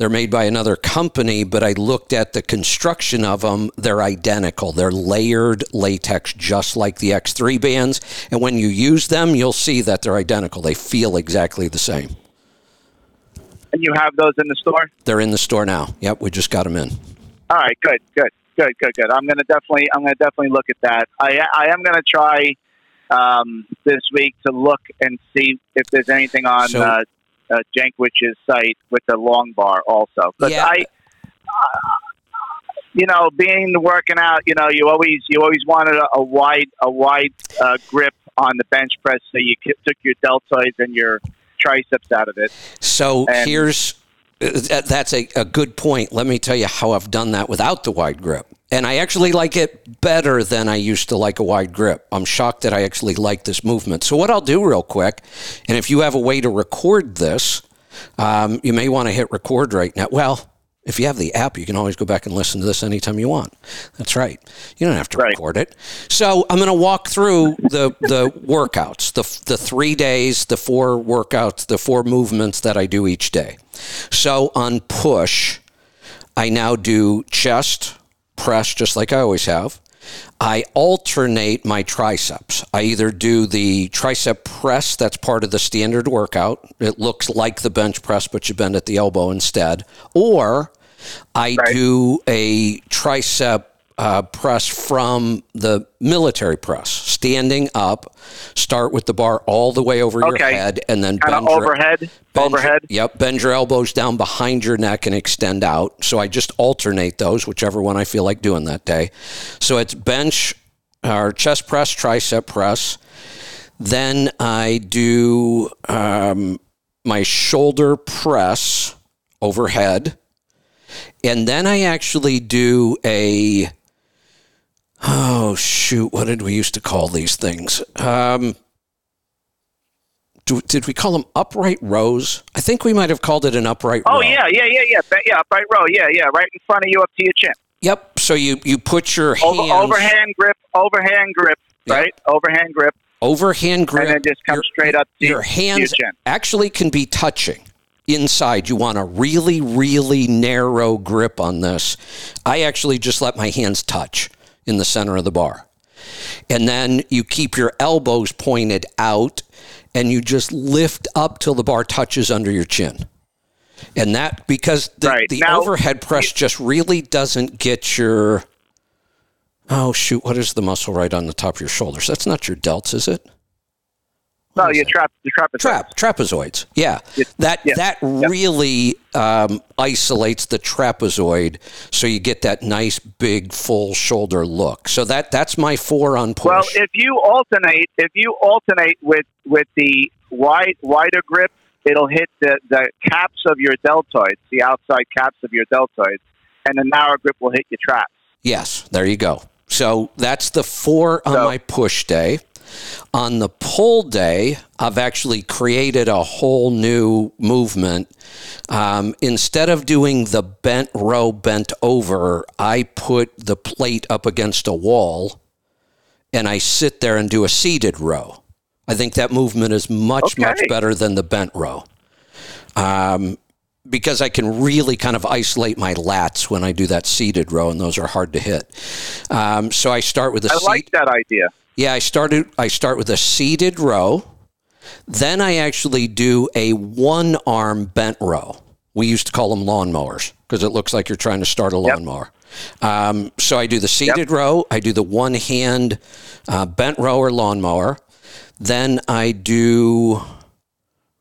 They're made by another company, but I looked at the construction of them. They're identical. They're layered latex, just like the X3 bands. And when you use them, you'll see that they're identical. They feel exactly the same. And you have those in the store? They're in the store now. Yep, we just got them in. All right, good, good, good, good, good. I'm gonna definitely, I'm gonna definitely look at that. I, I am gonna try um, this week to look and see if there's anything on So- uh, uh, Jaquish's site with the long bar also. Because Yeah. I, uh, you know, being working out, you know, you always, you always wanted a, a wide, a wide uh, grip on the bench press, so you ki- took your deltoids and your triceps out of it. So And- here's uh, that's a, a good point. Let me tell you how I've done that without the wide grip. And I actually like it better than I used to like a wide grip. I'm shocked that I actually like this movement. So, what I'll do real quick, and if you have a way to record this, um, you may want to hit record right now. Well, if you have the app, you can always go back and listen to this anytime you want. That's right. You don't have to Right. record it. So I'm going to walk through the the workouts, the the three days, the four workouts, the four movements that I do each day. So on push, I now do chest press just like I always have. I alternate my triceps. I either do the tricep press, that's part of the standard workout. It looks like the bench press, but you bend at the elbow instead. Or I Right. do a tricep uh, press from the military press, standing up, start with the bar all the way over your head, and then bend your- overhead, Bend overhead. Your, yep. Bend your elbows down behind your neck and extend out. So I just alternate those, whichever one I feel like doing that day. So it's bench or chest press, tricep press. Then I do um, my shoulder press overhead. And then I actually do a, oh, shoot, what did we used to call these things? Um, do, did we call them upright rows? I think we might have called it an upright row. Oh yeah, yeah, yeah, yeah, yeah, upright row, yeah, yeah, right in front of you, up to your chin. Yep. So you you put your hands Over, overhand grip, overhand grip, Yeah. right? Overhand grip, overhand grip, and then just come your- straight up to your to hands your actually can be touching inside. You want a really really narrow grip on this. I actually just let my hands touch in the center of the bar. And then you keep your elbows pointed out and you just lift up till the bar touches under your chin. And that because the, Right. the Now- overhead press just really doesn't get your oh shoot, what is the muscle right on the top of your shoulders? That's not your delts, is it? No, you trap, you trap. Trap trapezoids. Yeah, Yeah. that Yeah. that really um, isolates the trapezoid, so you get that nice big full shoulder look. So that that's my four on push. Well, if you alternate, if you alternate with with the wide wider grip, it'll hit the the caps of your deltoids, the outside caps of your deltoids, and the narrow grip will hit your traps. Yes, there you go. So that's the four on So- my push day. On the pull day, I've actually created a whole new movement. Um, instead of doing the bent row bent over, I put the plate up against a wall and I sit there and do a seated row. I think that movement is much, much better than the bent row. Um, because I can really kind of isolate my lats when I do that seated row, and those are hard to hit. Um, so I start with a I seat. like that idea. Yeah, I started. I start with a seated row. Then I actually do a one arm bent row. We used to call them lawnmowers because it looks like you're trying to start a lawnmower. Um, so I do the seated row. I do the one hand uh, bent row or lawnmower. Then I do.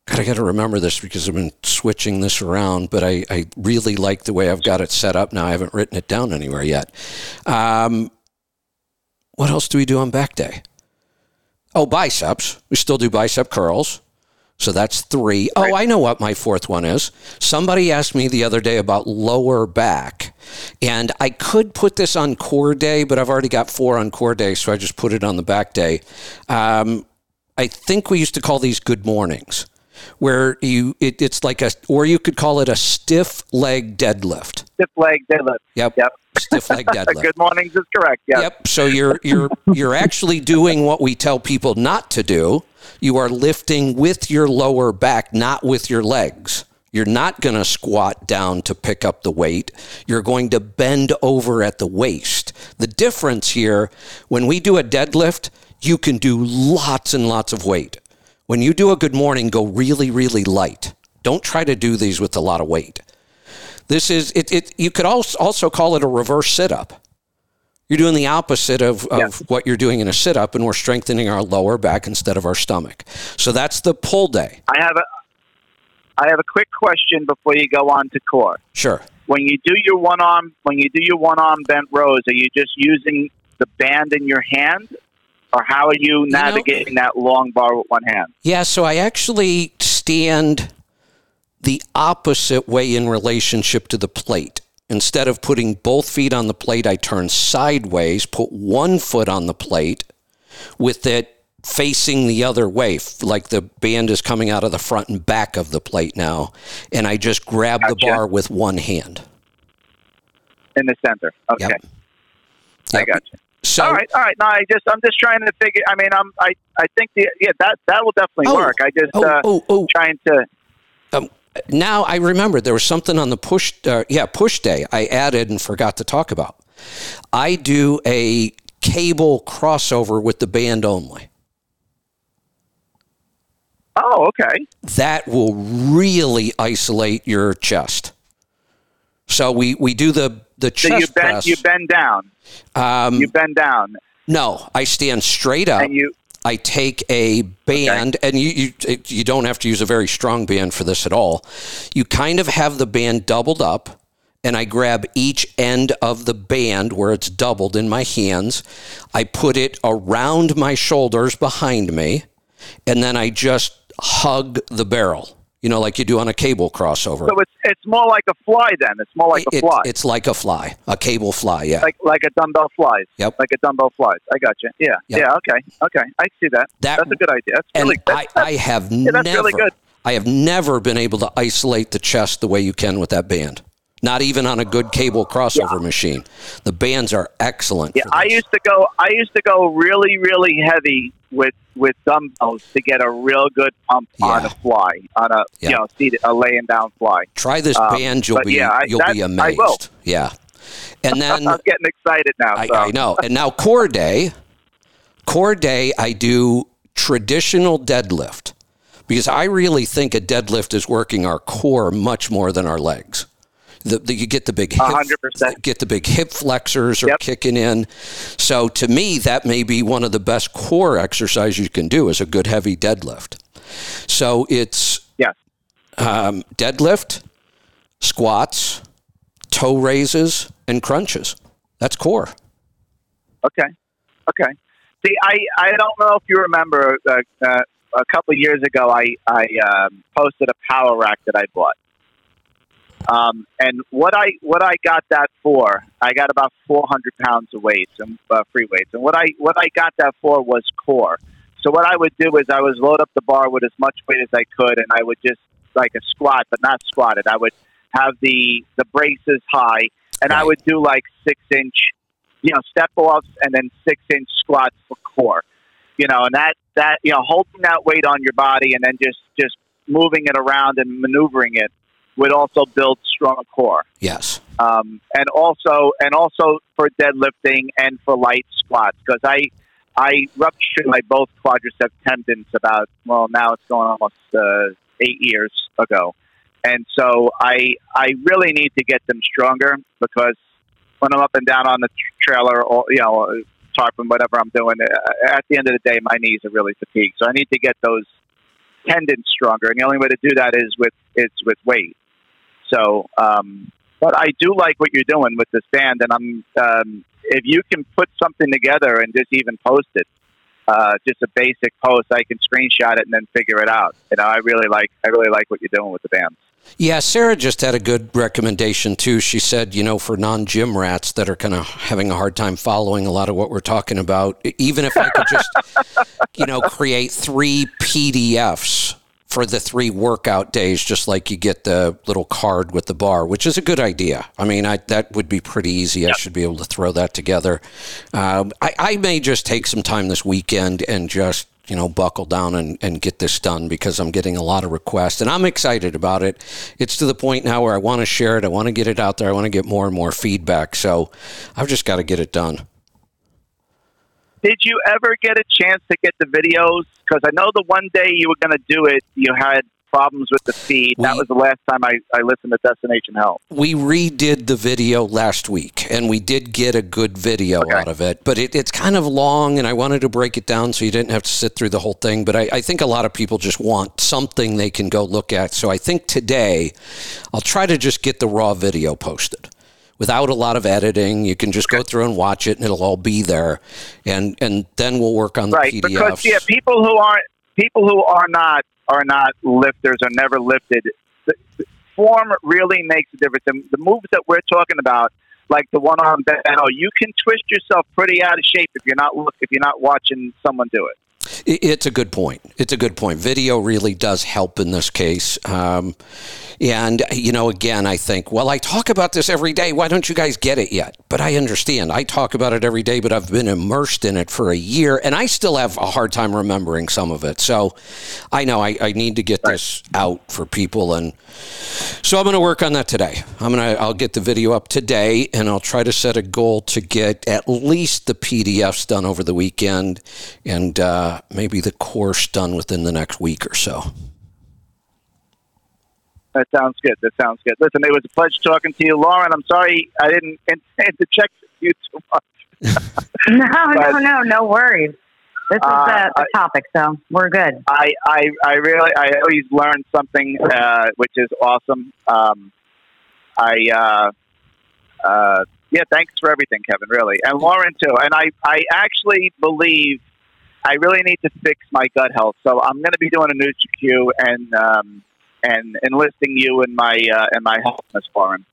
God, I got to remember this because I've been switching this around, but I, I really like the way I've got it set up now. I haven't written it down anywhere yet. Um, what else do we do on back day? Oh, biceps. We still do bicep curls. So that's three. Oh, I know what my fourth one is. Somebody asked me the other day about lower back. And I could put this on core day, but I've already got four on core day, so I just put it on the back day. Um, I think we used to call these good mornings. Where you it, it's like a or you could call it a stiff leg deadlift. Stiff leg deadlift. Yep. Yep. Stiff leg deadlift. Good mornings is correct. Yep. Yep. So you're you're you're actually doing what we tell people not to do. You are lifting with your lower back, not with your legs. You're not going to squat down to pick up the weight. You're going to bend over at the waist. The difference here, when we do a deadlift, you can do lots and lots of weight. When you do a good morning, go really, really light. Don't try to do these with a lot of weight. This is it. it you could also also call it a reverse sit up. You're doing the opposite of, of Yeah. what you're doing in a sit up, and we're strengthening our lower back instead of our stomach. So that's the pull day. I have a I have a quick question before you go on to core. Sure. When you do your one arm when you do your one arm bent rows, are you just using the band in your hand, or how are you know- navigating that long bar with one hand? Yeah, so I actually stand the opposite way in relationship to the plate. Instead of putting both feet on the plate, I turn sideways, put one foot on the plate with it facing the other way, like the band is coming out of the front and back of the plate now. And I just grab the bar with one hand. In the center. Okay. Yep. I Yep. got you. So, all right, all right. No, I just I'm just trying to figure. I mean, I'm I I think the yeah that that will definitely Oh, work. I just oh, uh, oh, oh, trying to now I remember there was something on the push, uh, yeah, push day I added and forgot to talk about. I do a cable crossover with the band only. Oh, okay. That will really isolate your chest. So we, we do the the So you bend press. you bend down. um, You bend down, no, I stand straight up. and you I take a band, and you, you you don't have to use a very strong band for this at all. You kind of have the band doubled up, and I grab each end of the band where it's doubled in my hands. I put it around my shoulders behind me, and then I just hug the barrel. You know, like you do on a cable crossover. so it's it's more like a fly then. It's more like a It- fly, it's like a fly, a cable fly. Yeah. like like a dumbbell flies. Yep. Like a dumbbell flies. I got you. Yeah. Yep. Yeah. Okay. Okay. I see that. That- that's a good idea. That's and really. I, That's, I have yeah, that's never, really good. I have never been able to isolate the chest the way you can with that band. Not even on a good cable crossover machine. The bands are excellent. Yeah, I used to go. I used to go really, really heavy with with dumbbells to get a real good pump on a fly, on a Yeah. you know, seated, a laying down fly. try this um, band. You'll be yeah, I- you'll be amazed. Yeah, and then I'm getting excited now. I, so. I know. And now core day, core day, I do traditional deadlift because I really think a deadlift is working our core much more than our legs. The, the, you get the big hip, 100%. get the big hip flexors are Yep. kicking in. So to me, that may be one of the best core exercises you can do is a good heavy deadlift. So it's Yes. um, deadlift, squats, toe raises, and crunches. That's core. Okay. Okay. See, I, I don't know if you remember uh, uh, a couple of years ago, I, I um, posted a power rack that I bought. Um, and what I what I got that for, I got about 400 pounds of weights and uh, free weights. And what I what I got that for was core. So what I would do is I would load up the bar with as much weight as I could, and I would just like a squat, but not squatted. I would have the the braces high, and I would do like six inch, you know, step offs and then six inch squats for core. You know, and that that you know holding that weight on your body and then just just moving it around and maneuvering it would also build strong core. Yes. Um, and also and also for deadlifting and for light squats because I I ruptured my both quadricep tendons about well now it's going almost uh, eight years ago, and so I I really need to get them stronger because when I'm up and down on the tr- trailer or you know tarp and whatever I'm doing, uh, at the end of the day my knees are really fatigued, so I need to get those tendons stronger, and the only way to do that is with it's with weight. So, um, but I do like what you're doing with this band, and I'm um, if you can put something together and just even post it, uh, just a basic post, I can screenshot it and then figure it out. You know, I really like I really like what you're doing with the band. Yeah, Sarah just had a good recommendation too. She said, you know, for non gym rats that are kind of having a hard time following a lot of what we're talking about, even if I could just, you know, create three PDFs for the three workout days, just like you get the little card with the bar, which is a good idea. I mean, I, that would be pretty easy. I should be able to throw that together. Um, I, I may just take some time this weekend and just you know, buckle down and, and get this done because I'm getting a lot of requests and I'm excited about it. It's to the point now where I want to share it. I want to get it out there. I want to get more and more feedback. So I've just got to get it done. Did you ever get a chance to get the videos? Because I know the one day you were going to do it, you had problems with the feed. We- that was the last time I, I listened to Destination Health. We redid the video last week, and we did get a good video Okay. out of it. But it, it's kind of long, and I wanted to break it down so you didn't have to sit through the whole thing. But I, I think a lot of people just want something they can go look at. So I think today I'll try to just get the raw video posted. Without a lot of editing, you can just go through and watch it, and it'll all be there, and and then we'll work on the Right, PDFs. because yeah, people who aren't people who are not are not lifters or never lifted. The, the form really makes a difference. And the moves that we're talking about, like the one arm bent row, you can twist yourself pretty out of shape if you're not look if you're not watching someone do it. It's a good point. It's a good point. Video really does help in this case. Um, and, you know, again, I think, well, I talk about this every day. Why don't you guys get it yet? But I understand. I talk about it every day, but I've been immersed in it for a year, and I still have a hard time remembering some of it. So I know I, I need to get this out for people. And so I'm going to work on that today. I'm going to, I'll get the video up today, and I'll try to set a goal to get at least the PDFs done over the weekend and uh, maybe the course done within the next week or so. That sounds good. That sounds good. Listen, it was a pleasure talking to you, Lauren. I'm sorry I didn't intend to check you too much. No, But- no, no, no worries. This is Uh, the, the topic, so we're good. I, I, I really, I always learn something, uh, which is awesome. Um, I, uh, uh, yeah, thanks for everything, Kevin, really. And Lauren, too. And I, I actually believe I really need to fix my gut health. So I'm going to be doing a NutriQ and, um, and enlisting you in my, uh, in my help, Miss Lauren.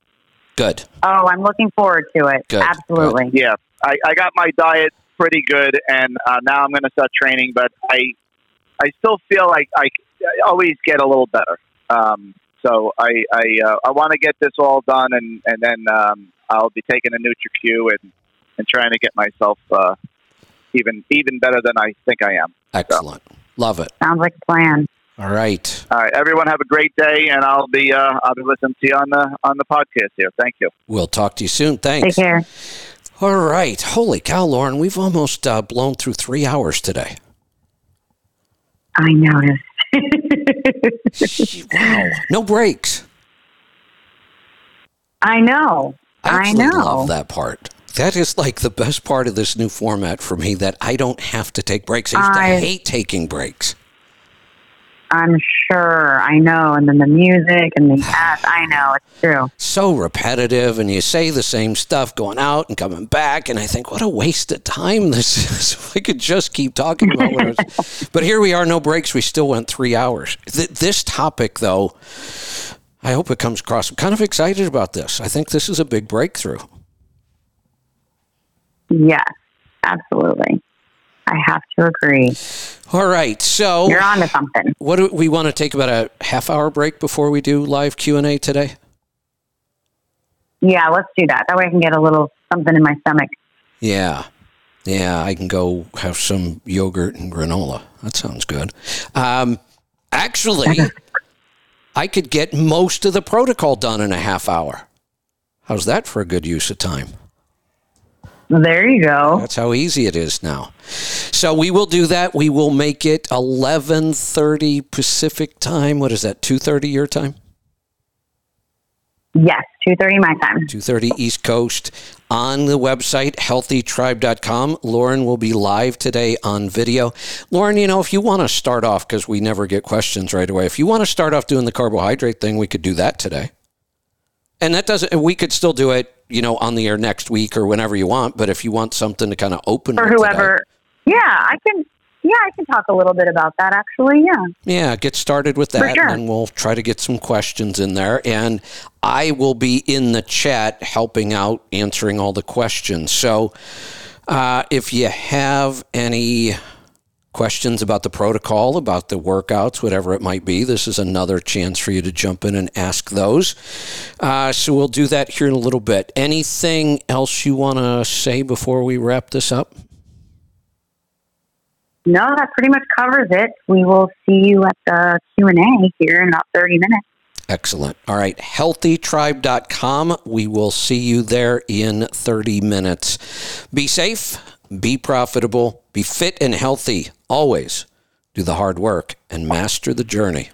Good. Oh, I'm looking forward to it. Good, Absolutely. Yeah, I, I got my diet pretty good, and uh, now I'm going to start training. But I, I still feel like I, I always get a little better. Um, so I, I, uh, I want to get this all done, and and then um, I'll be taking a NutriQ and and trying to get myself uh, even even better than I think I am. Excellent. Love it. Sounds like a plan. All right. All right, everyone, have a great day, and I'll be uh, I'll be listening to you on the on the podcast here. Thank you. We'll talk to you soon. Thanks. Take care. All right. Holy cow, Lauren. We've almost uh, blown through three hours today. I noticed. Wow. No breaks. I know. I I know. love that part. That is like the best part of this new format for me that I don't have to take breaks. I used to hate taking breaks. I'm sure. I know. And then the music and the ads. I know. It's true. So repetitive, and you say the same stuff going out and coming back, and I think, what a waste of time this is. I could just keep talking about what I was. But here we are, no breaks. We still went three hours. Th- this topic, though, I hope it comes across. I'm kind of excited about this. I think this is a big breakthrough. Yes. Absolutely. I have to agree. All right, so You're on to something. what do we want to take about a half hour break before we do live Q and A today? Yeah, let's do that. That way I can get a little something in my stomach. Yeah. Yeah, I can go have some yogurt and granola. That sounds good. Um, actually, I could get most of the protocol done in a half hour. How's that for a good use of time? There you go. That's how easy it is now. So we will do that. We will make it 11:30 Pacific time. What is that? 2:30 your time? Yes, two thirty my time. 2.30 East Coast on the website, healthytribe.com. Lauren will be live today on video. Lauren, you know, if you want to start off, because we never get questions right away, if you want to start off doing the carbohydrate thing, we could do that today. And that doesn't, we could still do it, you know, on the air next week or whenever you want. But if you want something to kind of open For with today- whoever. Yeah, I can. Yeah, I can talk a little bit about that. Actually, yeah. Yeah, get started with that, sure. and we'll try to get some questions in there. And I will be in the chat helping out, answering all the questions. So uh, if you have any questions about the protocol, about the workouts, whatever it might be, this is another chance for you to jump in and ask those. Uh, so we'll do that here in a little bit. Anything else you want to say before we wrap this up? No, that pretty much covers it. We will see you at the Q and A here in about thirty minutes. Excellent. All right, healthytribe.com. We will see you there in 30 minutes. Be safe, be profitable, be fit and healthy always. Do the hard work and master the journey.